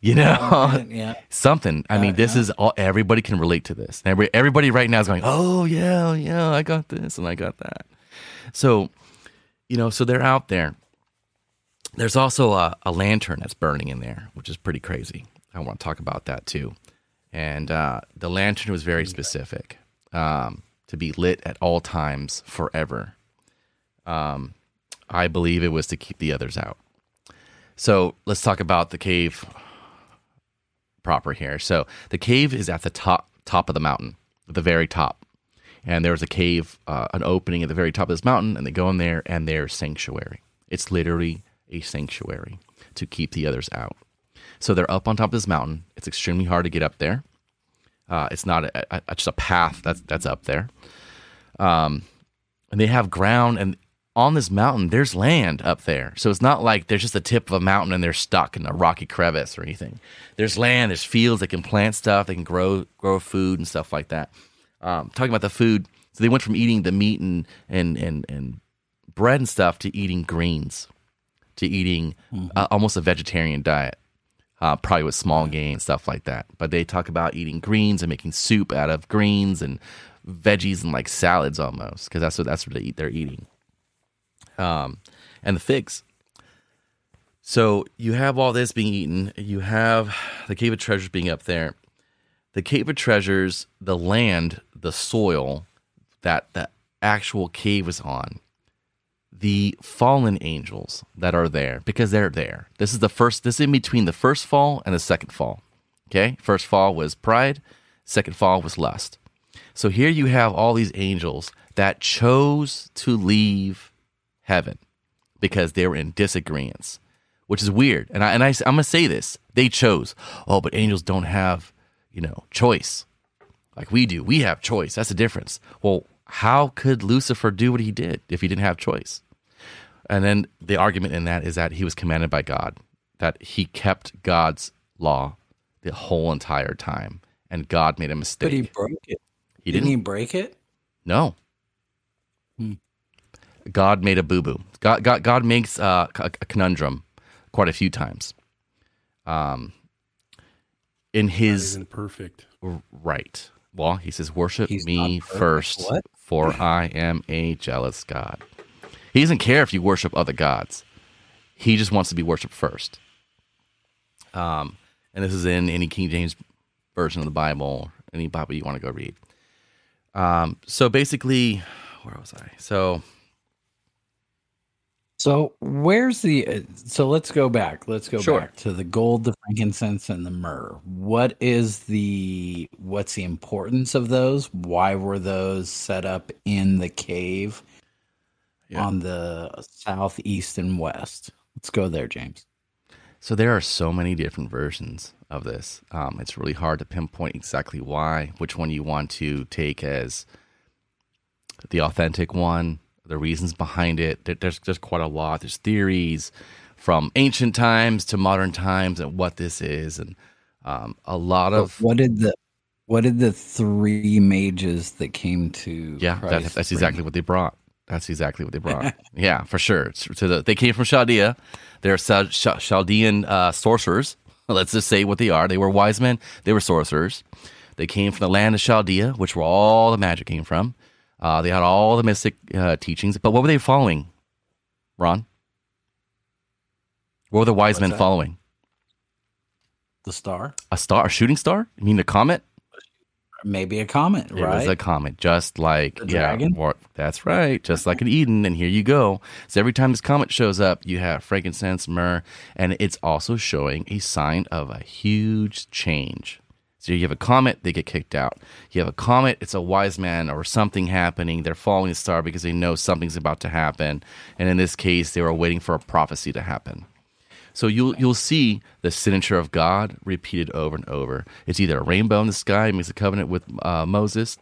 you know yeah. *laughs* something. I mean, this yeah. is all everybody can relate to this. Every, everybody right now is going, "Oh yeah, yeah, I got this and I got that." So, you know, so they're out there. There's also a, a lantern that's burning in there, which is pretty crazy. I want to talk about that too. And uh, the lantern was very specific um, to be lit at all times forever. Um, I believe it was to keep the others out. So let's talk about the cave proper here. So the cave is at the top top of the mountain, the very top, and there's a cave, uh, an opening at the very top of this mountain, and they go in there, and there's sanctuary. It's literally a sanctuary to keep the others out. So they're up on top of this mountain. It's extremely hard to get up there. Uh, it's not a, a, just a path that's that's up there. Um, and they have ground, and on this mountain, there's land up there. So it's not like there's just the tip of a mountain and they're stuck in a rocky crevice or anything. There's land, there's fields, they can plant stuff, they can grow grow food and stuff like that. Um, talking about the food, so they went from eating the meat and and and, and bread and stuff to eating greens, to eating uh, almost a vegetarian diet. Uh, probably with small game and stuff like that. But they talk about eating greens and making soup out of greens and veggies and like salads almost because that's what that's what they eat. They're eating um, and the figs. So you have all this being eaten. You have the cave of treasures being up there. The cave of treasures, the land, the soil that the actual cave is on, the fallen angels that are there because they're there. This is the first. This is in between the first fall and the second fall. Okay, first fall was pride. Second fall was lust. So here you have all these angels that chose to leave heaven because they were in disagreements, which is weird. And I and I, I'm gonna say this: they chose. Oh, but angels don't have, you know, choice like we do. We have choice. That's the difference. Well, how could Lucifer do what he did if he didn't have choice? And then the argument in that is that he was commanded by God, that he kept God's law the whole entire time, and God made a mistake. But he broke it. He didn't, didn't. he break it? No. Hmm. God made a boo boo. God, God, God makes uh, a, a conundrum quite a few times. Um, in Not his even perfect. right. Well, he says, "Worship He's me first, What? for *laughs* I am a jealous God." He doesn't care if you worship other gods. He just wants to be worshipped first. Um, and this is in any King James version of the Bible, any Bible you want to go read. Um, so basically, where was I? So So where's the? uh, So let's go back. Let's go Sure. back to the gold, the frankincense, and the myrrh. What is the? What's the importance of those? Why were those set up in the cave Yeah. on the south, east, and west? Let's go there, James. So there are so many different versions of this. Um, it's really hard to pinpoint exactly why, which one you want to take as the authentic one, the reasons behind it. There's there's quite a lot. There's theories from ancient times to modern times and what this is, and um, a lot of what did the? What did the three mages that came to? yeah. That, that's exactly what they brought. That's exactly what they brought. *laughs* yeah, for sure. To the, they came from Chaldea. They're Chal- Chal- Chaldean uh, sorcerers. *laughs* Let's just say what they are. They were wise men. They were sorcerers. They came from the land of Chaldea, which where all the magic came from. Uh, they had all the mystic uh, teachings. But what were they following, Ron? What were the wise What's men that? following? the star. A star, a shooting star? You mean a comet? Maybe a comet, It right? was a comet, just like The yeah, that's right, just like in Eden. And here you go. So every time this comet shows up, you have frankincense, myrrh, and it's also showing a sign of a huge change. So you have a comet, they get kicked out. You have a comet, it's a wise man or something happening. They're following the star because they know something's about to happen. And in this case, they were waiting for a prophecy to happen. So you'll you'll see the signature of God repeated over and over. It's either a rainbow in the sky, makes a covenant with uh, Moses.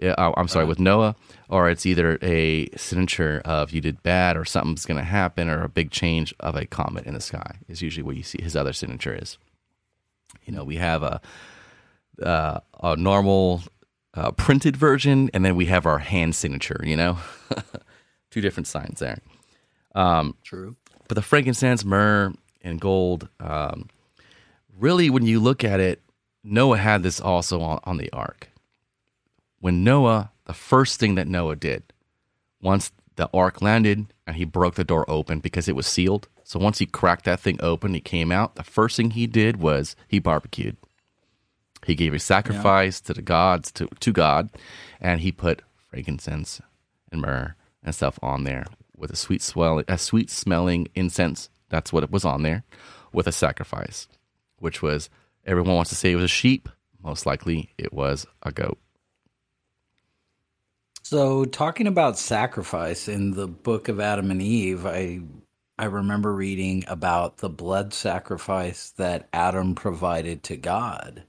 Uh, I'm sorry, with Noah, or it's either a signature of you did bad, or something's going to happen, or a big change of a comet in the sky. Is usually what you see. His other signature is. You know, we have a uh, a normal uh, printed version, and then we have our hand signature. You know, *laughs* two different signs there. Um, True. But the frankincense, myrrh, and gold, um, really, when you look at it, Noah had this also on, on the ark. When Noah, the first thing that Noah did, once the ark landed and he broke the door open because it was sealed. So once he cracked that thing open, he came out. The first thing he did was he barbecued. He gave a sacrifice to the gods, to, to God, and he put frankincense and myrrh and stuff on there with a sweet swell, a sweet smelling incense. That's what it was on there, with a sacrifice, which was everyone wants to say it was a sheep. Most likely, it was a goat. So, talking about sacrifice in the book of Adam and Eve, I I remember reading about the blood sacrifice that Adam provided to God.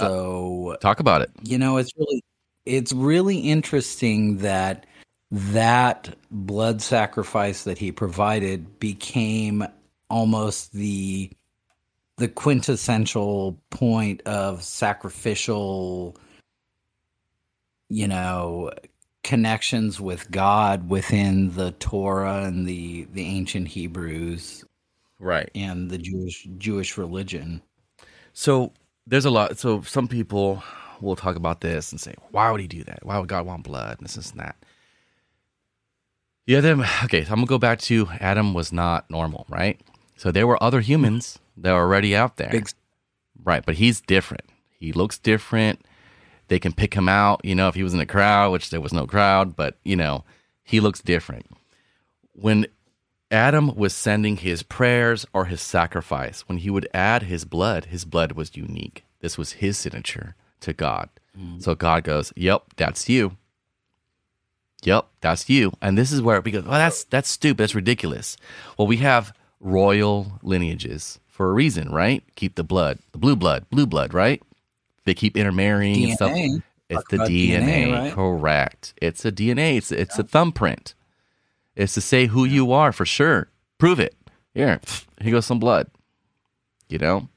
Uh, so, Talk about it. you know, it's really it's really interesting that that blood sacrifice that he provided became almost the the quintessential point of sacrificial you know connections with God within the Torah and the the ancient Hebrews Right. and the Jewish Jewish religion. So there's a lot. So some people will talk about this and say, "Why would he do that? Why would God want blood?" And this, this and that. Yeah, them. Okay, so I'm gonna go back to Adam was not normal, right? So there were other humans that were already out there, right? But he's different. He looks different. They can pick him out, you know, if he was in a crowd, which there was no crowd, but you know, he looks different. When Adam was sending his prayers or his sacrifice, when he would add his blood, his blood was unique. This was his signature to God. Mm. So God goes, "Yep, that's you. Yep, that's you." And this is where we go, "Well, that's that's stupid. That's ridiculous." Well, we have royal lineages for a reason, right? Keep the blood, the blue blood, blue blood, right? They keep intermarrying and stuff. It's Talk the DNA, DNA, right? correct? It's a DNA. It's it's a thumbprint. It's to say who you are for sure. Prove it. Here, here goes some blood. You know,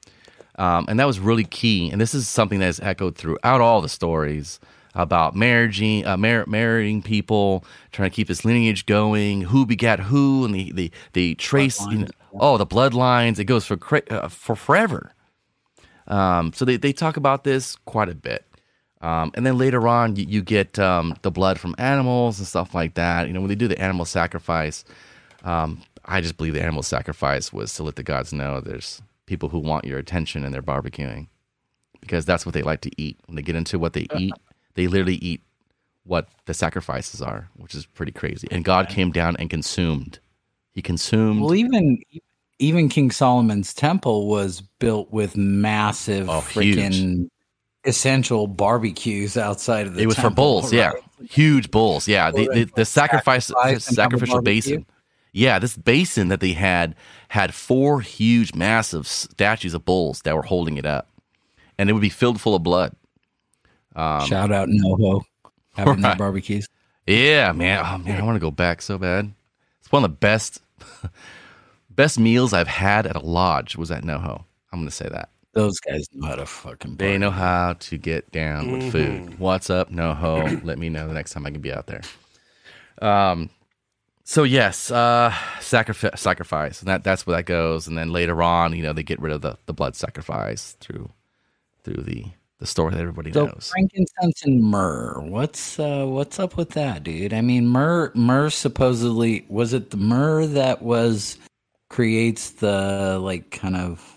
um, and that was really key. And this is something that is echoed throughout all the stories about marrying, uh, mar- marrying people, trying to keep this lineage going, who begat who, and the the, the trace. You know, oh, the bloodlines. It goes for cra- uh, for forever. Um, so they, they talk about this quite a bit. Um, and then later on, you, you get um, the blood from animals and stuff like that. You know, when they do the animal sacrifice, um, I just believe the animal sacrifice was to let the gods know there's people who want your attention and they're barbecuing because that's what they like to eat. When they get into what they eat, they literally eat what the sacrifices are, which is pretty crazy. And God came down and consumed. He consumed. Well, even even King Solomon's temple was built with massive Oh, freaking essential barbecues outside of the it was for temple, bulls, yeah, huge bulls, yeah. The, the, the sacrifice, sacrifice and have a sacrificial basin, yeah. This basin that they had had four huge, massive statues of bulls that were holding it up, and it would be filled full of blood. Um, Shout out NoHo having Right. their barbecues. Yeah, man. Oh man, I want to go back so bad. It's one of the best, *laughs* best meals I've had at a lodge was at NoHo. I'm gonna say that. Those guys know how to fucking. They barbecue. know how to get down with food. What's up, no NoHo? Let me know the next time I can be out there. Um, so yes, uh, sacrifice, sacrifice, and that that's where that goes. And then later on, you know, they get rid of the, the blood sacrifice through through the the story that everybody So knows. frankincense and myrrh. What's uh what's up with that, dude? I mean, myrrh myrrh supposedly was it the myrrh that was creates the like kind of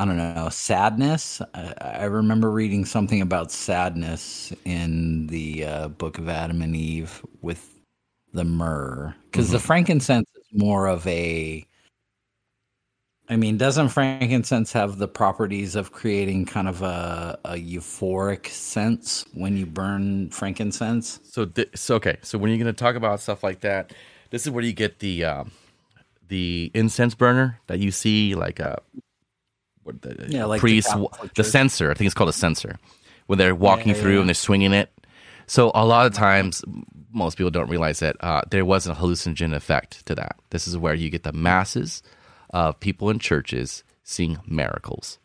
I don't know sadness. I, I remember reading something about sadness in the uh, book of Adam and Eve with the myrrh because the frankincense is more of a I mean, doesn't frankincense have the properties of creating kind of a, a euphoric sense when you burn frankincense? So, th- so okay. So when you're going to talk about stuff like that, this is where you get the um, the incense burner that you see, like a what the Yeah, like the priest, Catholic the Church. censer. I think it's called a censer when they're walking Yeah, through yeah. and they're swinging it. So a lot of times, most people don't realize that uh, there was a hallucinogen effect to that. This is where you get the masses of people in churches seeing miracles.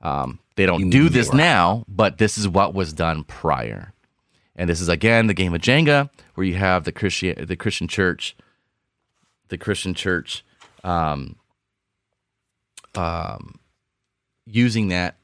Um, they don't You do this now, but this is what was done prior. And this is again the game of Jenga, where you have the Christian the Christian church, the Christian church, um, um, using that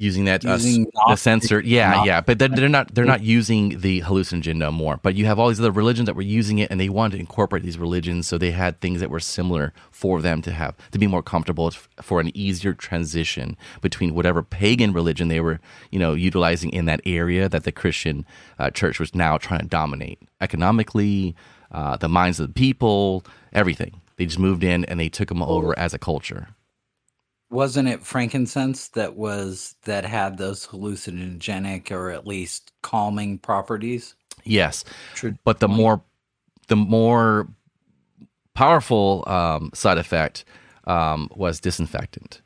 using that uh, Using the Gnostic- censer yeah Gnostic- yeah but they're, they're not they're not using the hallucinogen no more. But you have all these other religions that were using it and they wanted to incorporate these religions so they had things that were similar for them to have to be more comfortable for an easier transition between whatever pagan religion they were you know utilizing in that area that the christian uh, church was now trying to dominate economically uh, the minds of the people everything they just moved in and they took them over as a culture Wasn't it frankincense that was that had those hallucinogenic or at least calming properties? Yes, Should- but the more the more powerful um, side effect um, was disinfectant.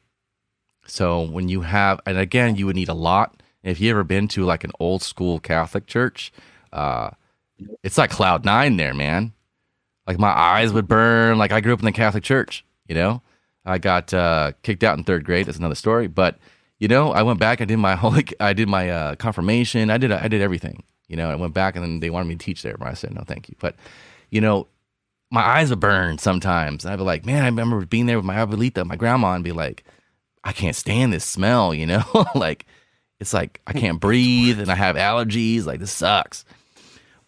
So when you have, and again, you would need a lot. If you ever been to like an old school Catholic church, uh, it's like cloud nine there, man. Like my eyes would burn. Like I grew up in the Catholic church, you know. I got uh, kicked out in third grade. That's another story. But you know, I went back. I did my *laughs* holy. I did my uh, confirmation. I did. I did everything. You know, I went back and then they wanted me to teach there. But I said no, thank you. But you know, my eyes would burn sometimes. And I'd be like, man, I remember being there with my abuelita, my grandma, and be like, I can't stand this smell. You know, *laughs* like it's like I can't breathe and I have allergies. Like this sucks.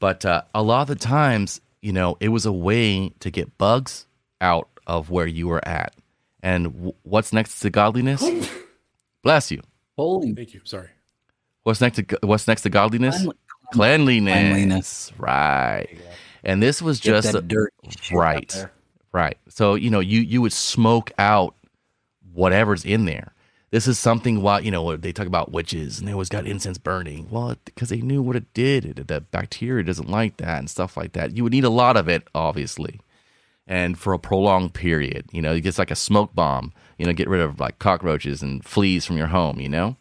But uh, a lot of the times, you know, it was a way to get bugs out of where you were at. And w- what's next to godliness? *laughs* Bless you. Holy Thank you. Sorry. What's next to what's next to godliness? Cleanli- Cleanliness. Cleanliness. Right. And this was get just a- dirt right. Right. So, you know, you you would smoke out whatever's in there. This is something why, you know, they talk about witches and they always got incense burning. Well, because they knew what it did. The bacteria doesn't like that and stuff like that. You would need a lot of it, obviously. And for a prolonged period, you know, it gets like a smoke bomb, you know, get rid of like cockroaches and fleas from your home, you know?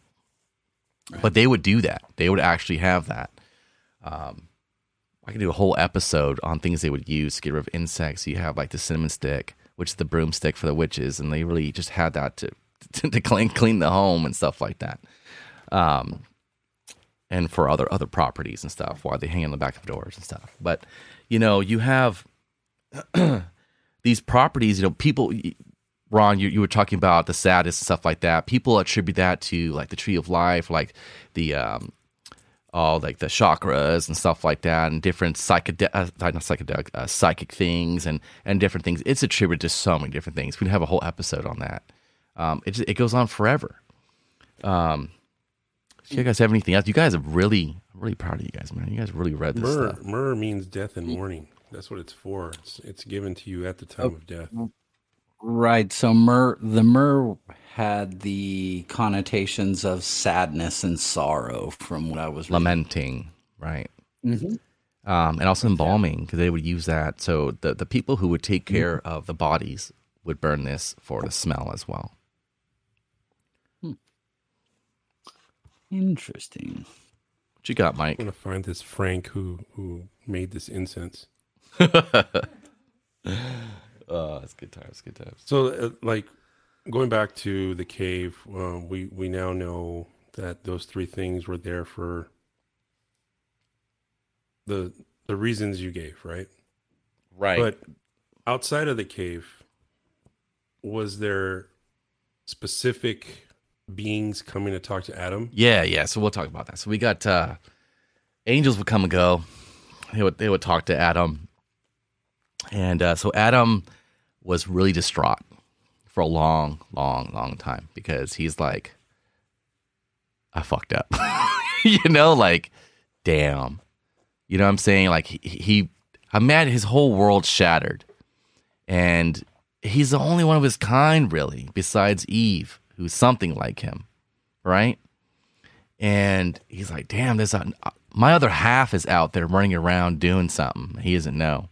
But they would do that. They would actually have that. Um, I could do a whole episode on things they would use to get rid of insects. You have like the cinnamon stick, which is the broomstick for the witches, and they really just had that to to, *laughs* to clean clean the home and stuff like that. Um, and for other other properties and stuff, while they hang on the back of doors and stuff. But you know, you have *clears throat* these properties. You know, people. Ron, you, you were talking about the saddest and stuff like that. People attribute that to like the tree of life, like the um, all like the chakras and stuff like that, and different psychedelic, uh, psychedelic, uh, psychic things, and and different things. It's attributed to so many different things. We would have a whole episode on that. Um, it just, it goes on forever. Um, do you guys have anything else? You guys have really, I'm really proud of you guys, man. You guys really read this Myrrh, stuff. myrrh means death and mourning. That's what it's for. It's, it's given to you at the time of death. Right. So myrrh, the myrrh had the connotations of sadness and sorrow from what I was reading. Lamenting, right? Mhm. Um, and also embalming because they would use that. So the the people who would take care of the bodies would burn this for the smell as well. Interesting. What you got, Mike? I'm gonna find this Frank who who made this incense. *laughs* Oh, it's good times, good times. So, uh, like going back to the cave, uh, we we now know that those three things were there for the the reasons you gave, right? Right. But outside of the cave, was there specific beings coming to talk to Adam? Yeah, yeah. So we'll talk about that. So we got uh angels would come and go. They would they would talk to Adam. And uh, so Adam was really distraught for a long, long, long time because he's like, I fucked up. *laughs* you know, like, damn. You know what I'm saying? Like he, he I'm mad his whole world shattered. And he's the only one of his kind, really, besides Eve, who's something like him. Right? And he's like, damn, there's a, my other half is out there running around doing something. He doesn't know.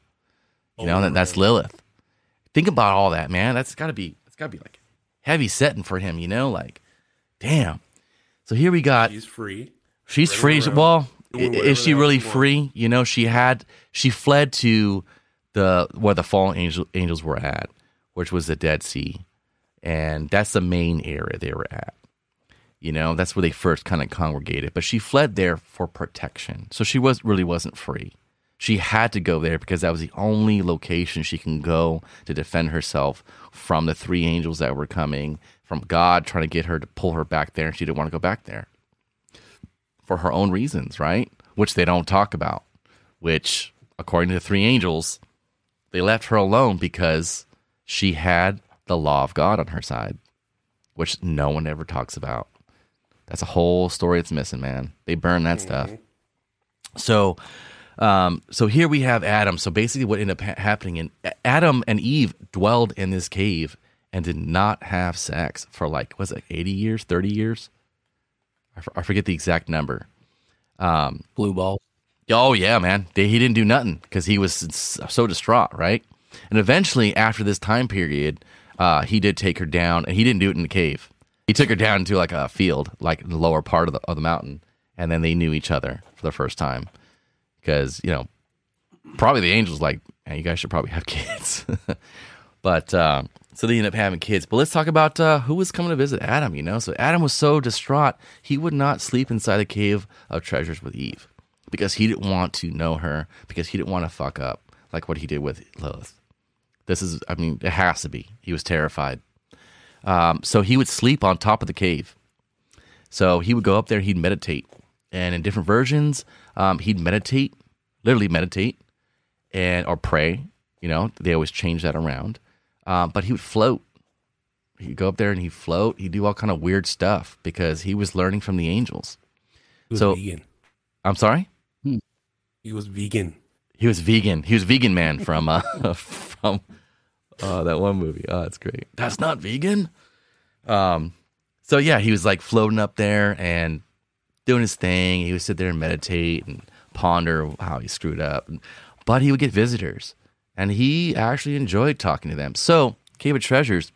You know, oh, that, that's Lilith. Think about all that, man. That's gotta be it's gotta be like heavy setting for him, you know? Like, damn. So here we got She's free. She's free. Well, i- doing whatever is she really free? You know, she had she fled to the where the fallen angel, angels were at, which was the Dead Sea, and that's the main area they were at. You know, that's where they first kind of congregated. But she fled there for protection. So she was really wasn't free. She had to go there because that was the only location she can go to defend herself from the three angels that were coming, from God trying to get her to pull her back there, and she didn't want to go back there for her own reasons, right? Which they don't talk about. Which, according to the three angels, they left her alone because she had the law of God on her side, which no one ever talks about. That's a whole story that's missing, man. They burn that stuff. So, um, so here we have Adam. So basically, what ended up ha- happening in Adam and Eve dwelled in this cave and did not have sex for like was it eighty years, thirty years? I, f- I forget the exact number. Um, Blue ball. Oh yeah, man. They, he didn't do nothing because he was so distraught, right? And eventually, after this time period, uh, he did take her down, and he didn't do it in the cave. He took her down into like a field, like the lower part of the of the mountain, and then they knew each other for the first time. Because you know, probably the angels like, hey, you guys should probably have *laughs* kids. but uh, so they end up having kids. But let's talk about uh, who was coming to visit Adam. You know, so Adam was so distraught he would not sleep inside the cave of treasures with Eve because he didn't want to know her because he didn't want to fuck up like what he did with Lilith. This is, I mean, it has to be. He was terrified. Um, so he would sleep on top of the cave. So he would go up there, he'd meditate. And in different versions, um, he'd meditate, literally meditate, and or pray. You know, they always change that around. Um, but he would float. He'd go up there and he'd float. He'd do all kind of weird stuff because he was learning from the angels. He was So- vegan. I'm sorry? He was vegan. He was vegan. He was vegan man from uh, *laughs* from uh, that one movie. Oh, that's great. That's not vegan. Um, so yeah, he was like floating up there and doing his thing. He would sit there and meditate and ponder how he screwed up. But he would get visitors, and he actually enjoyed talking to them. So Cave of Treasures,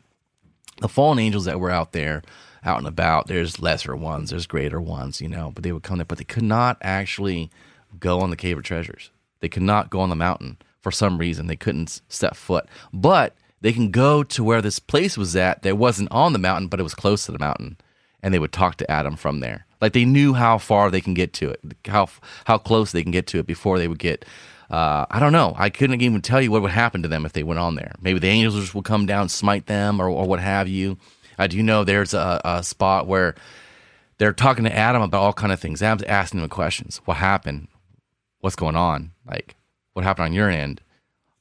the fallen angels that were out there, out and about. There's lesser ones, there's greater ones, you know. But they would come there, but they could not actually go on the Cave of Treasures. They could not go on the mountain for some reason. They couldn't step foot, but they can go to where this place was at. That wasn't on the mountain, but it was close to the mountain, and they would talk to Adam from there. Like they knew how far they can get to it, how how close they can get to it before they would get. Uh, I don't know. I couldn't even tell you what would happen to them if they went on there. Maybe the angels will come down, smite them, or, or what have you. I do know there's a, a spot where they're talking to Adam about all kind of things. Adam's asking him questions. What happened? What's going on? Like, what happened on your end?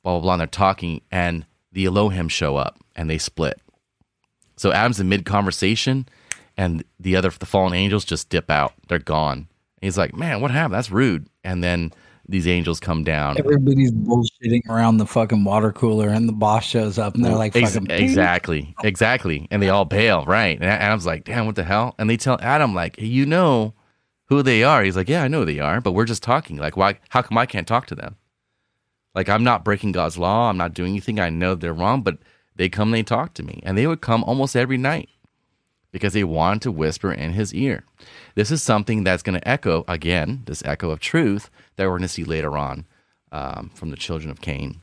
Blah blah blah. And they're talking, and the Elohim show up, and they split. So Adam's in mid conversation, and the other the fallen angels just dip out. They're gone. He's like, "Man, what happened? That's rude." And then these angels come down. Everybody's bullshitting around the fucking water cooler, and the boss shows up, and they're like, Ex- "Fucking exactly, exactly, and they all bail, right? And Adam's like, "Damn, what the hell?" And they tell Adam, like, hey, "You know who they are?" He's like, "Yeah, I know who they are, but we're just talking. Like, why? How come I can't talk to them? Like, I'm not breaking God's law. I'm not doing anything. I know they're wrong, but they come, they talk to me, and they would come almost every night because they wanted to whisper in his ear. This is something that's going to echo again, this echo of truth that we're going to see later on um, from the children of Cain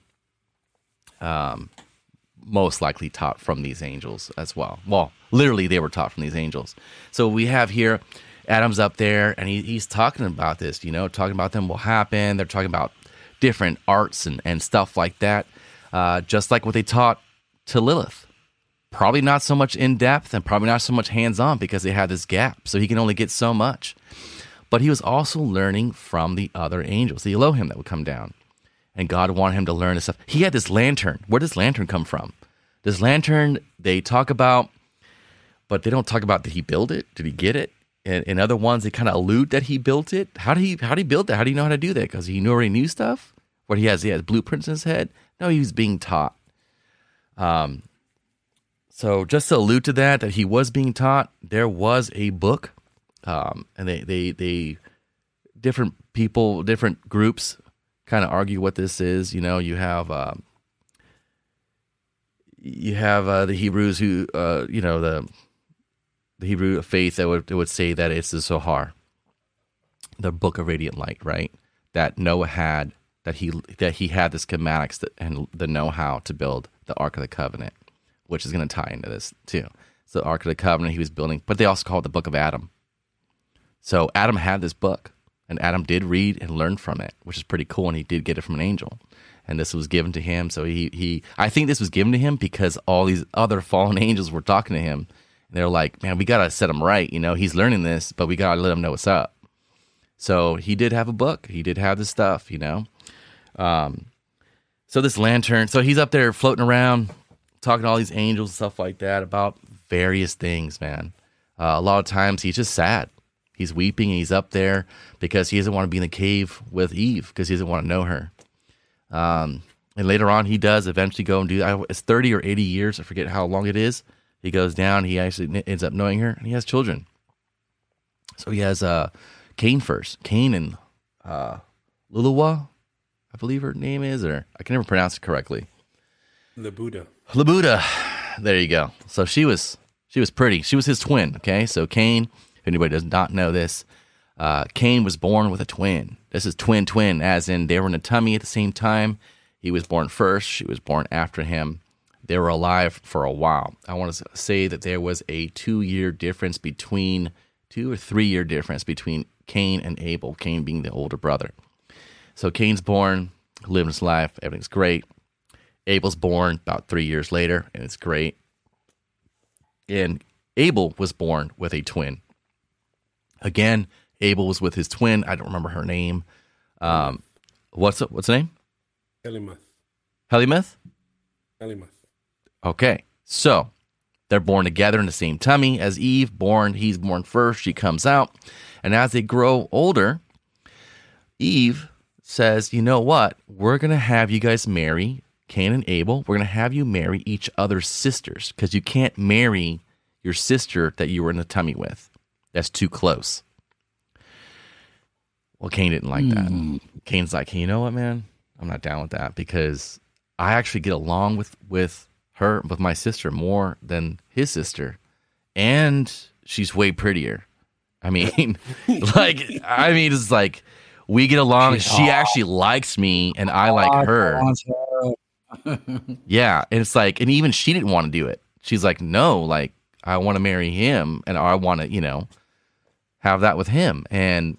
most likely taught from these angels as well. Well, literally, they were taught from these angels. So we have here Adam's up there and he, he's talking about this, you know, talking about them will happen. They're talking about different arts and, and stuff like that, uh, just like what they taught to Lilith. Probably not so much in depth and probably not so much hands on because they had this gap. So he can only get so much. But he was also learning from the other angels, the Elohim that would come down and God wanted him to learn this stuff. He had this lantern. Where does lantern come from? This lantern they talk about, but they don't talk about did he build it? Did he get it? And in other ones, they kind of allude that he built it. How did he? How did he build that? How do you know how to do that? Because he already knew stuff. What he has, he has blueprints in his head. No, he was being taught. Um. So just to allude to that, that he was being taught, there was a book, um, and they they they different people, different groups kind of argue what this is. You know, you have um, you have uh, the Hebrews who, uh, you know, the the Hebrew faith that would would say that it's the Zohar, the Book of Radiant Light, right? That Noah had that he that he had the schematics that, and the know how to build the Ark of the Covenant, which is going to tie into this too. So the Ark of the Covenant he was building, but they also call it the Book of Adam. So Adam had this book, and Adam did read and learn from it, which is pretty cool. And he did get it from an angel, and this was given to him. So he he I think this was given to him because all these other fallen *laughs* angels were talking to him. They're like, man, we gotta set him right. You know, he's learning this, but we gotta let him know what's up. So he did have a book. He did have the stuff. You know. Um, so this lantern. So he's up there floating around, talking to all these angels and stuff like that about various things, man. Uh, a lot of times he's just sad. He's weeping he's up there because he doesn't want to be in the cave with Eve because he doesn't want to know her. Um, and later on, he does eventually go and do. It's thirty or eighty years. I forget how long it is. He goes down. He actually ends up knowing her, and he has children. So he has uh, Cain first. Cain and uh, Luluwa, I believe her name is, or I can never pronounce it correctly. The Buddha. Labuda. There you go. So she was she was pretty. She was his twin. Okay, so Cain. If anybody does not know this, uh, Cain was born with a twin. This is twin twin, as in they were in a tummy at the same time. He was born first. She was born after him. They were alive for a while. I want to say that there was a two year difference between two or three year difference between Cain and Abel. Cain being the older brother. So Cain's born, living his life, everything's great. Abel's born about three years later, and it's great. And Abel was born with a twin. Again, Abel was with his twin. I don't remember her name. Um, what's what's the name? Elimuth. Helimeth. Elimuth. Okay, so they're born together in the same tummy as Eve. Born, he's born first. She comes out, and as they grow older, Eve says, "You know what? We're gonna have you guys marry Cain and Abel. We're gonna have you marry each other's sisters because you can't marry your sister that you were in the tummy with. That's too close." Well, Cain didn't like that. Hmm. Cain's like, hey, you know what, man? I'm not down with that because I actually get along with with her with my sister more than his sister, and she's way prettier. I mean, *laughs* *laughs* like, I mean, it's like we get along. She actually likes me, and I like her. *laughs* Yeah, and it's like, and even she didn't want to do it. She's like, no, like I want to marry him, and I want to, you know, have that with him. And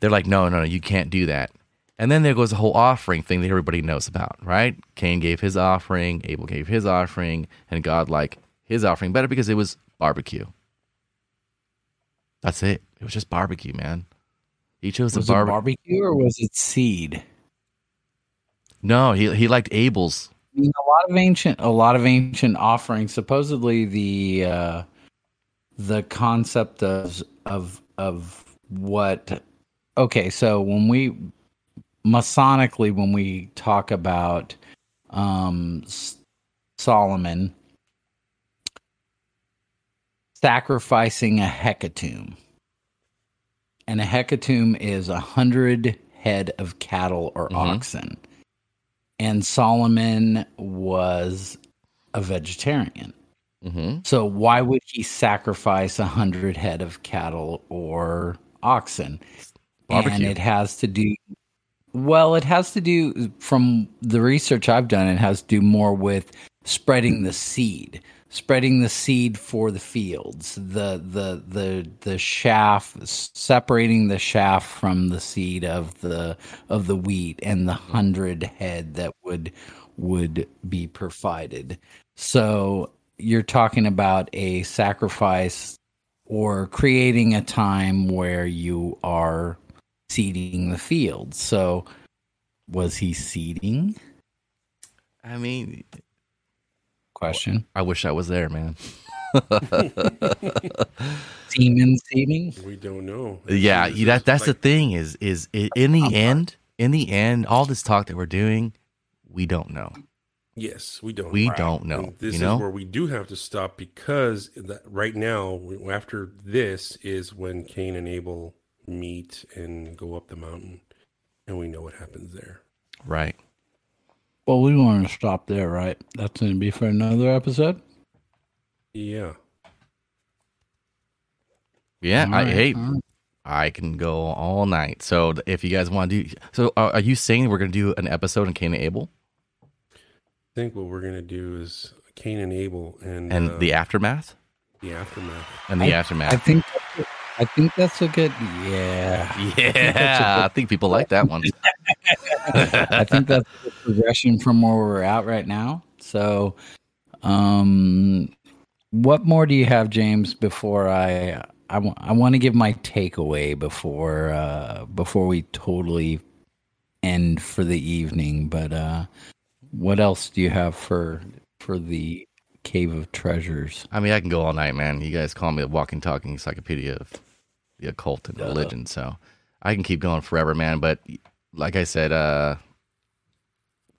they're like, no, no, no, you can't do that. And then there goes the whole offering thing that everybody knows about, right? Cain gave his offering, Abel gave his offering, and God liked his offering better because it was barbecue. That's it. It was just barbecue, man. He chose Was the it barbe- barbecue or was it seed? No, he he liked Abel's. I mean, a lot of ancient, a lot of ancient offerings. Supposedly, the uh, the concept of of of what? Okay, so when we Masonically, when we talk about um, Solomon sacrificing a hecatomb, and a hecatomb is a hundred head of cattle or Mhm. oxen, and Solomon was a vegetarian. hmm So why would he sacrifice a hundred head of cattle or oxen? And it has to do well, it has to do from the research I've done, it has to do more with spreading the seed. Spreading the seed for the fields, the the the the shaft, separating the shaft from the seed of the of the wheat, and the hundred head that would would be provided. So you're talking about a sacrifice or creating a time where you are seeding the field. So was he seeding? I mean, Question. I wish I was there, man. *laughs* Semen seeding? We don't know. Yeah, This you- that is that's the thing is is in the end, in the end, all this talk that we're doing, we don't know. Yes, we don't. We don't know. And this you know, is where we do have to stop because that right now, after this, is when Cain and Abel meet and go up the mountain, and we know what happens there. right? Well, we want to stop there, right? That's going to be for another episode. Yeah. Yeah, All I right, hey, all right. I can go all night. So if you guys want to do, so are, are you saying we're gonna do an episode on Cain and Abel? I think what we're gonna do is Cain and Abel and And uh, the aftermath? the aftermath. And the I- aftermath. I think I think that's a good yeah. yeah, I think people like that one. *laughs* I think that's the progression from where we're at right now. So, um, what more do you have, James? Before I, I want, I want to give my takeaway before, uh, before we totally end for the evening. But uh, what else do you have for for the Cave of Treasures? I mean, I can go all night, man. You guys call me the walking, talking encyclopedia of the occult and religion, so I can keep going forever, man. But like I said, uh,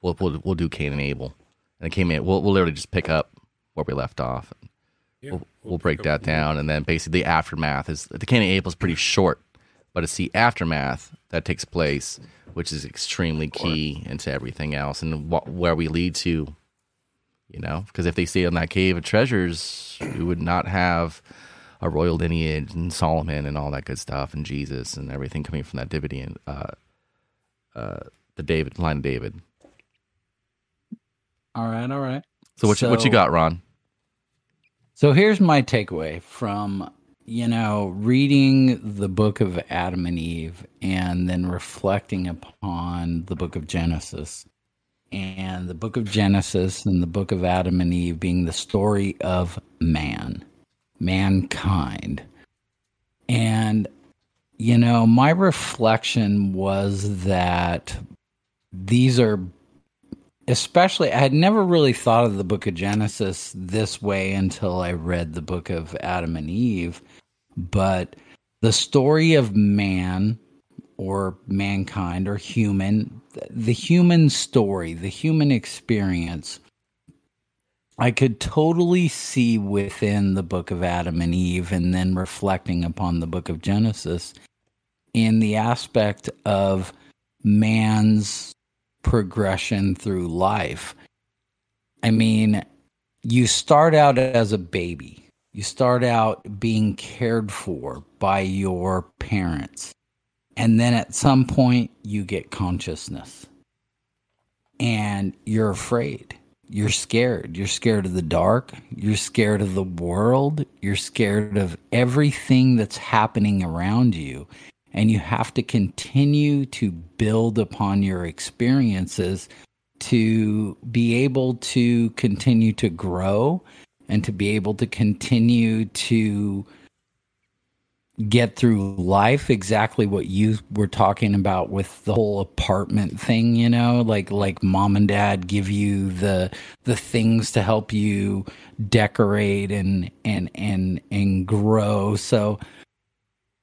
we'll we'll, we'll do Cain and Abel, and Cain and we'll we'll literally just pick up where we left off. Yeah, We'll, we'll break pick up that down, and then basically the aftermath is the Cain and Abel is pretty short, but it's the aftermath that takes place, which is extremely key into everything else, and wh- where we lead to. You know, because if they stayed in that cave of treasures, we would not have a royal lineage and Solomon and all that good stuff, and Jesus and everything coming from that Davidian, uh, uh, the David line of David. All right, all right. So what you, what you got, Ron? So here's my takeaway from you know reading the book of Adam and Eve and then reflecting upon the book of Genesis and the book of Genesis and the book of Adam and Eve being the story of man, mankind. And you know, my reflection was that these are especially I had never really thought of the book of Genesis this way until I read the book of Adam and Eve. But the story of man or mankind or human, the human story, the human experience, I could totally see within the book of Adam and Eve and then reflecting upon the book of Genesis in the aspect of man's progression through life. I mean, you start out as a baby. You start out being cared for by your parents. And then at some point, you get consciousness. And you're afraid. You're scared. You're scared of the dark. You're scared of the world. You're scared of everything that's happening around you and you have to continue to build upon your experiences to be able to continue to grow and to be able to continue to get through life exactly what you were talking about with the whole apartment thing you know? Like like mom and dad give you the the things to help you decorate and and and and grow. So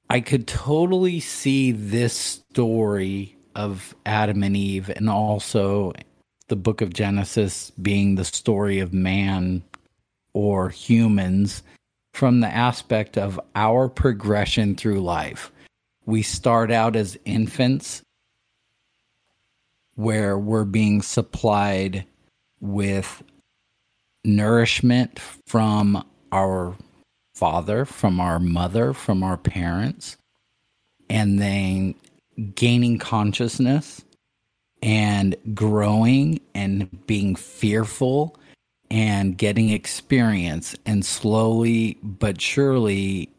I could totally see this story of Adam and Eve and also the book of Genesis being the story of man or humans from the aspect of our progression through life. We start out as infants where we're being supplied with nourishment from our father, from our mother, from our parents, and then gaining consciousness and growing and being fearful and getting experience and slowly but surely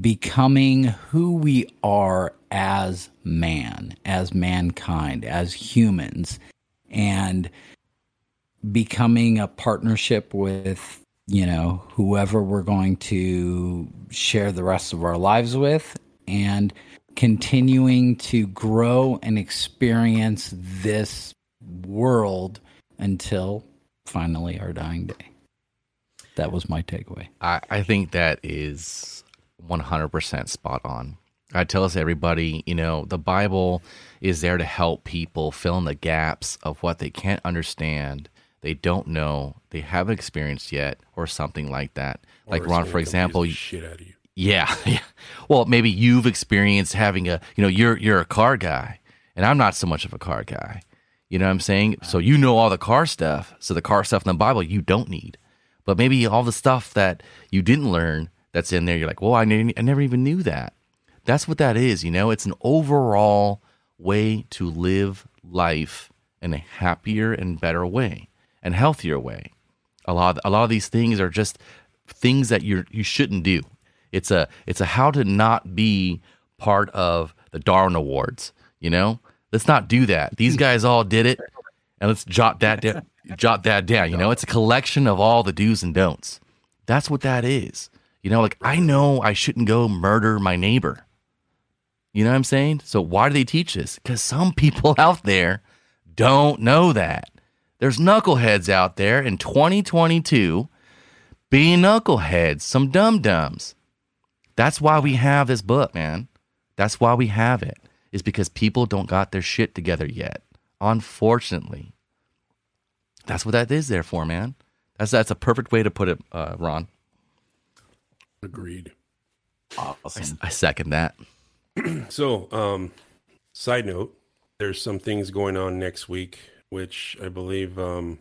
becoming who we are as man, as mankind, as humans, and becoming a partnership with you know, whoever we're going to share the rest of our lives with and continuing to grow and experience this world until finally our dying day. That was my takeaway. I, I think that is 100% spot on. I tell us everybody, you know, the Bible is there to help people fill in the gaps of what they can't understand, they don't know, they haven't experienced yet, or something like that. Like Or it's Ron, for example, the shit out of you. yeah, *laughs* yeah. Well, maybe you've experienced having a, you know, you're you're a car guy, and I'm not so much of a car guy. You know what I'm saying? So you know all the car stuff. So the car stuff in the Bible you don't need, but maybe all the stuff that you didn't learn that's in there, you're like, well, I, ne- I never even knew that. That's what that is. You know, it's an overall way to live life in a happier and better way. and healthier way. A lot, a lot of these things are just things that you you shouldn't do. It's a it's a how to not be part of the Darwin Awards. You know, let's not do that. These hmm. guys all did it, and let's jot that down. *laughs* jot that down. You know, it's a collection of all the do's and don'ts. That's what that is. You know, like I know I shouldn't go murder my neighbor. You know what I'm saying? So why do they teach this? Because some *laughs* people out there don't know that. There's knuckleheads out there in 2022 being knuckleheads, some dum dums. That's why we have this book, man. That's why we have it. Is because people don't got their shit together yet. Unfortunately. That's what that is there for, man. That's that's a perfect way to put it, uh, Ron. Agreed. Awesome. I, I second that. *clears throat* So, um, side note, there's some things going on next week, which I believe um,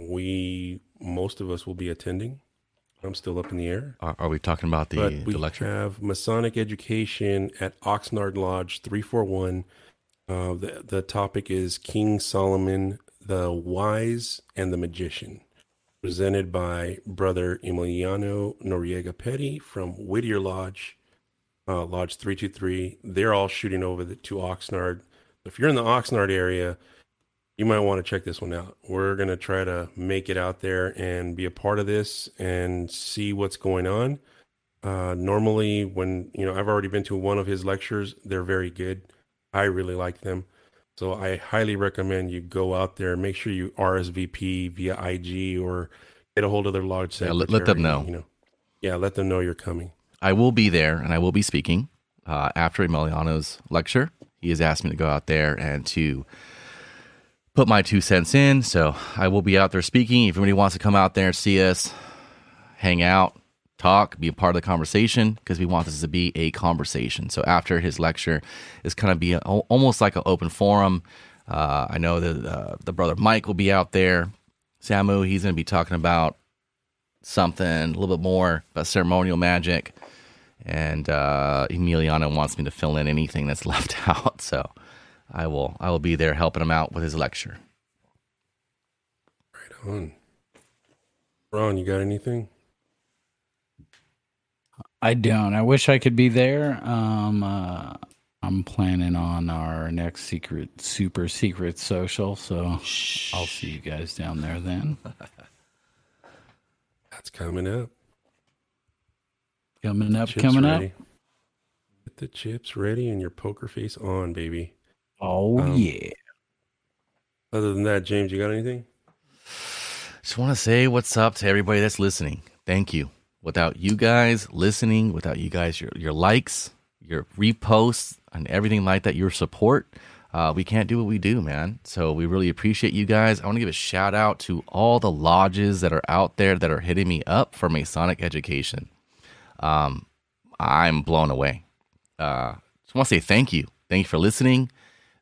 we most of us will be attending. I'm still up in the air. Are, are we talking about the, but we the lecture? have Masonic education at Oxnard Lodge 341. Uh, the, the topic is King Solomon, the Wise and the Magician, presented by Brother Emiliano Noriega Petty from Whittier Lodge, uh, Lodge 323. They're all shooting over the, to Oxnard. If you're in the Oxnard area, you might want to check this one out. We're going to try to make it out there and be a part of this and see what's going on. Uh, normally, when you know, I've already been to one of his lectures, they're very good. I really like them. So I highly recommend you go out there. Make sure you RSVP via IG or get a hold of their lodge Yeah, let- let them know. You know, yeah, let them know you're coming. I will be there and I will be speaking uh, after Emiliano's lecture. He has asked me to go out there and to put my two cents in. So I will be out there speaking. If anybody wants to come out there and see us, hang out, talk, be a part of the conversation, because we want this to be a conversation. So after his lecture, it's kind of be a, almost like an open forum. Uh, I know that uh, the brother Mike will be out there. Samu, he's going to be talking about something a little bit more about ceremonial magic and uh, Emiliano wants me to fill in anything that's *laughs* left out. So I will I will be there helping him out with his lecture. Right on. Ron, you got anything? I don't. I wish I could be there. Um, uh, I'm planning on our next secret, super secret social. So I'll see you guys down there then. *laughs* That's coming up. Coming up, coming ready. up. Get the chips ready and your poker face on, baby. Oh Um, yeah. Other than that, James, you got anything? Just want to say what's up to everybody that's listening. Thank you. Without you guys listening, without you guys your your likes, your reposts, and everything like that, your support, uh, we can't do what we do, man. So we really appreciate you guys. I want to give a shout out to all the lodges that are out there that are hitting me up for Masonic education. Um, I'm blown away. Uh, just want to say thank you. Thank you for listening.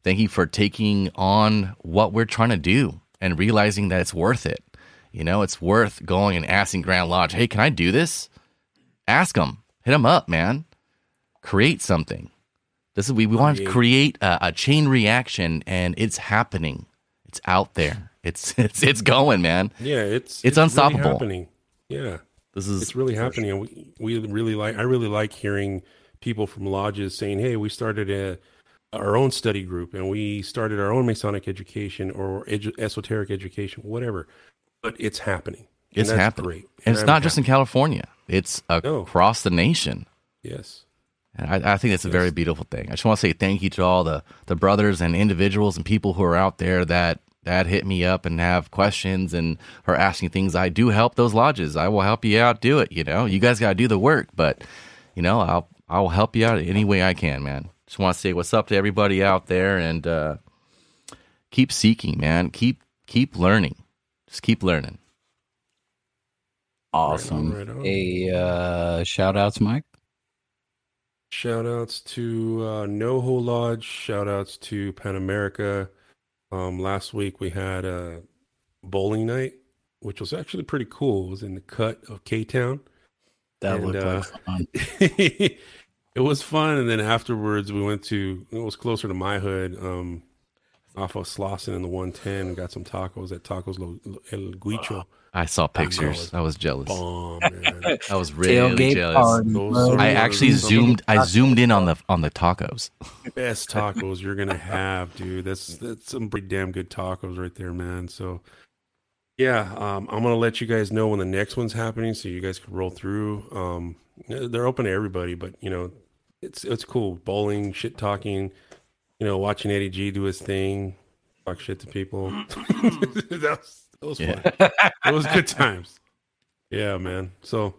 Thank you for taking on what we're trying to do and realizing that it's worth it. You know, it's worth going and asking Grand Lodge, hey, can I do this? Ask them, hit them up, man. Create something. This is we, we want to create a, a chain reaction, and it's happening. It's out there. *laughs* It's it's it's going, man. Yeah, it's It's really unstoppable. happening. Yeah, This is it's really happening, and we we really like. I really like hearing people from lodges saying, "Hey, we started a our own study group, and we started our own Masonic education or edu- esoteric education, whatever." But it's happening. And it's happening, Great, and it's I'm not just in. California. It's No. across the nation. yes. And I, I think that's a very beautiful thing. I just want to say thank you to all the, the brothers and individuals and people who are out there that that hit me up and have questions and are asking things. I do help those lodges. I will help you out. Do it. You know, you guys got to do the work, but you know, I'll I will help you out any way I can, man. Just want to say what's up to everybody out there and uh, keep seeking, man. Keep keep learning. Just keep learning. Awesome. right on. A uh, shout outs, Mike. Shout outs to uh, NoHo Lodge. Shout outs to Pan America. Um, last week we had a bowling night, which was actually pretty cool. It was in the cut of K Town. That And, looked uh, like fun. *laughs* it was fun. And then afterwards we went to, it was closer to my hood. Um, off of Slauson in the 110. We got some tacos at Tacos Lo- Lo- El Guicho. I saw pictures. I was jealous. Bomb, man. *laughs* I was really Tailgate jealous. party, Those bro. are- I actually zoomed. I zoomed in on the on the tacos. *laughs* Best tacos you're gonna have, dude. That's that's some pretty damn good tacos right there, man. So yeah, um, I'm gonna let you guys know when the next one's happening, so you guys can roll through. Um, they're open to everybody, but you know, it's it's cool. Bowling, shit talking, you know, watching Eddie G do his thing, talk shit to people. *laughs* that was that was Yeah. fun. It was good times. Yeah, man. So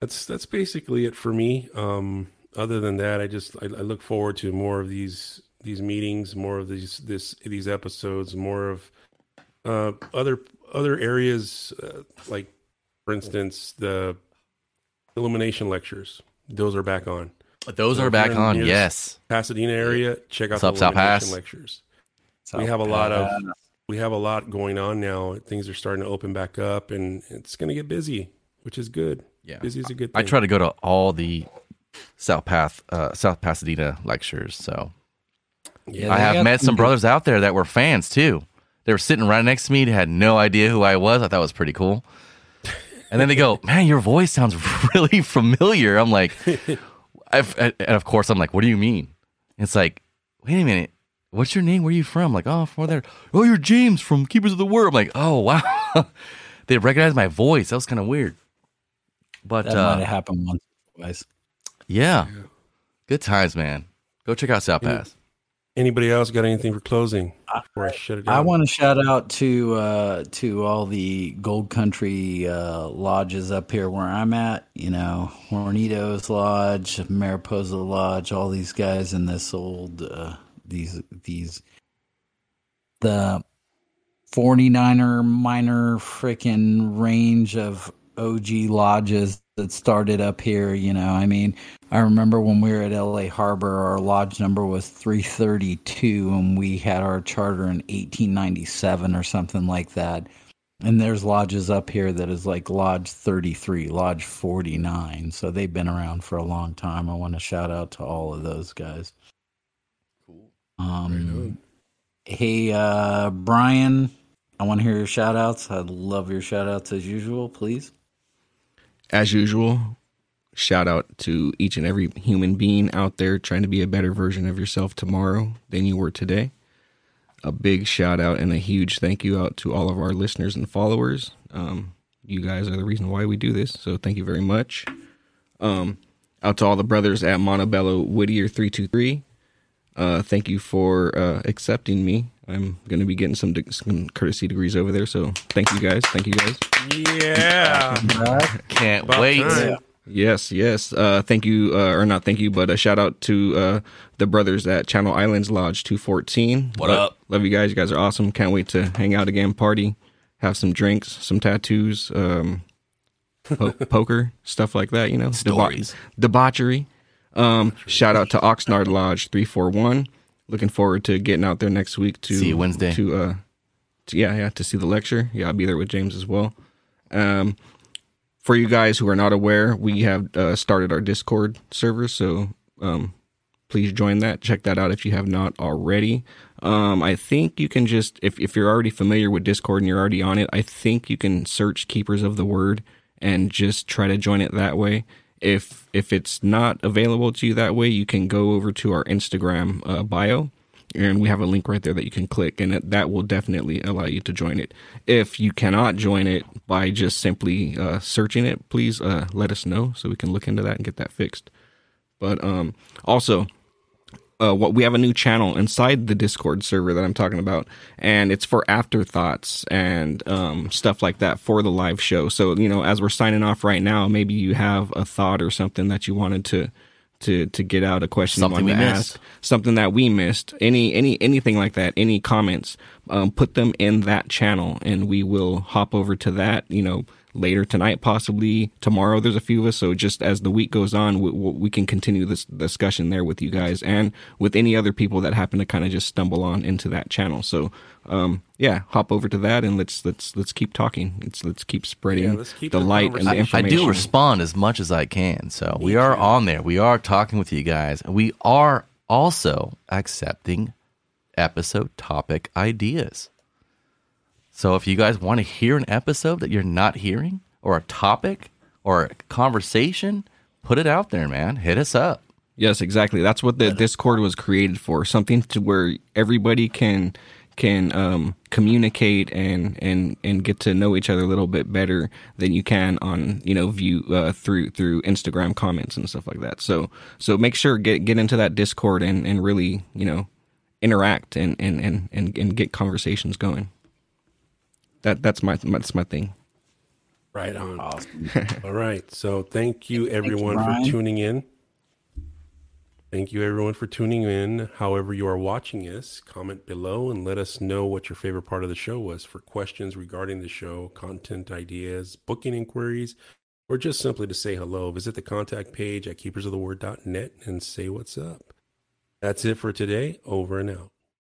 that's that's basically it for me. Um, other than that, I just I, I look forward to more of these these meetings, more of these this these episodes, more of uh, other other areas uh, like, for instance, the illumination lectures. Those are back on Those So are back on. near- Yes. Pasadena area. Check out What's up, the South Pass? lectures. we have a lot of we have a lot going on now. Things are starting to open back up, and it's going to get busy, which is good. Yeah. busy is a good. I try to go to all the South Path, uh, South Pasadena lectures. So Yeah, I have met some some good- brothers out there that were fans too. They were sitting right next to me. They had no idea who I was. I thought it was pretty cool. And then they go, *laughs* "Man, your voice sounds *laughs* really familiar." I'm like, *laughs* I've, and of course, I'm like, "What do you mean?" It's like, wait a minute, what's your name? Where are you from? like, oh, from there. Oh, you're James from Keepers of the Word. I'm like, oh *laughs* wow, they recognized my voice. That was kind of weird. But That uh, might have happened once or twice. yeah. Good times, man. Go check out South Pass. Anybody else got anything for closing before I shut it down? I want to shout out to uh, to all the Gold Country uh, lodges up here where I'm at. You know, Hornitos Lodge, Mariposa Lodge, all these guys in this old uh, these these the 49er miner freaking range of OG lodges that started up here. You know, I mean, I remember when we were at LA Harbor, our lodge number was 332, and we had our charter in 1897 or something like that. And there's lodges up here that is like Lodge 33, Lodge 49. So they've been around for a long time. I want to shout out to all of those guys. Cool. Um, hey, uh, Brian, I want to hear your shout outs. I'd love your shout outs as usual, please. As usual, shout out to each and every human being out there trying to be a better version of yourself tomorrow than you were today. A big shout out and a huge thank you out to all of our listeners and followers. Um, you guys are the reason why we do this, so thank you very much. Um, out to all the brothers at Montebello Whittier three two three. Uh, thank you for uh, accepting me. I'm going to be getting some, de- some courtesy degrees over there, so thank you guys. Thank you guys. Yeah. Can't About wait. time. Yes, yes. Uh, thank you, uh, or not thank you, but a shout out to uh, the brothers at Channel Islands Lodge 214. What Lo- up? Love you guys. You guys are awesome. Can't wait to hang out again, party, have some drinks, some tattoos, um, po- *laughs* poker, stuff like that, you know? Stories. debauchery. Um, shout out to Oxnard Lodge 341. Looking forward to getting out there next week to See you Wednesday. To, uh, to, yeah, yeah, to see the lecture. Yeah, I'll be there with James as well. Um, for you guys who are not aware, we have uh, started our Discord server, so um, please join that. Check that out if you have not already. Um, I think you can just if if you're already familiar with Discord and you're already on it, I think you can search Keepers of the Word and just try to join it that way. If if it's not available to you that way, you can go over to our Instagram uh, bio and we have a link right there that you can click and that will definitely allow you to join it. If you cannot join it by just simply uh, searching it please uh, let us know so we can look into that and get that fixed. But um, also uh, what we have a new channel inside the discord server that i'm talking about and it's for afterthoughts and um, stuff like that for the live show so you know as we're signing off right now maybe you have a thought or something that you wanted to to to get out a question Something you wanted we to missed. ask something that we missed any any anything like that any comments um, put them in that channel and we will hop over to that you know later tonight possibly tomorrow there's a few of us so just as the week goes on we, we can continue this discussion there with you guys and with any other people that happen to kind of just stumble on into that channel so um yeah hop over to that and let's let's let's keep talking let's let's keep spreading Yeah, let's keep the the light and the conversation. I information do respond as much as I can. So we are on there. We are talking with you guys. And we are also accepting episode topic ideas. So if you guys want to hear an episode that you're not hearing, or a topic, or a conversation, put it out there, man. Hit us up. Yes, exactly. That's what the Discord was created for. Something to where everybody can can um, communicate and and and get to know each other a little bit better than you can on you know view uh, through through Instagram comments and stuff like that. So so make sure get get into that Discord and and really you know interact and and and and, and get conversations going. That that's my that's my thing. Right on. Awesome. *laughs* All right. So thank you you, everyone for tuning in. Thank you everyone for tuning in. However you are watching us, comment below and let us know what your favorite part of the show was. For questions regarding the show, content ideas, booking inquiries, or just simply to say hello, visit the contact page at keepersoftheword.net and say what's up. That's it for today. Over and out.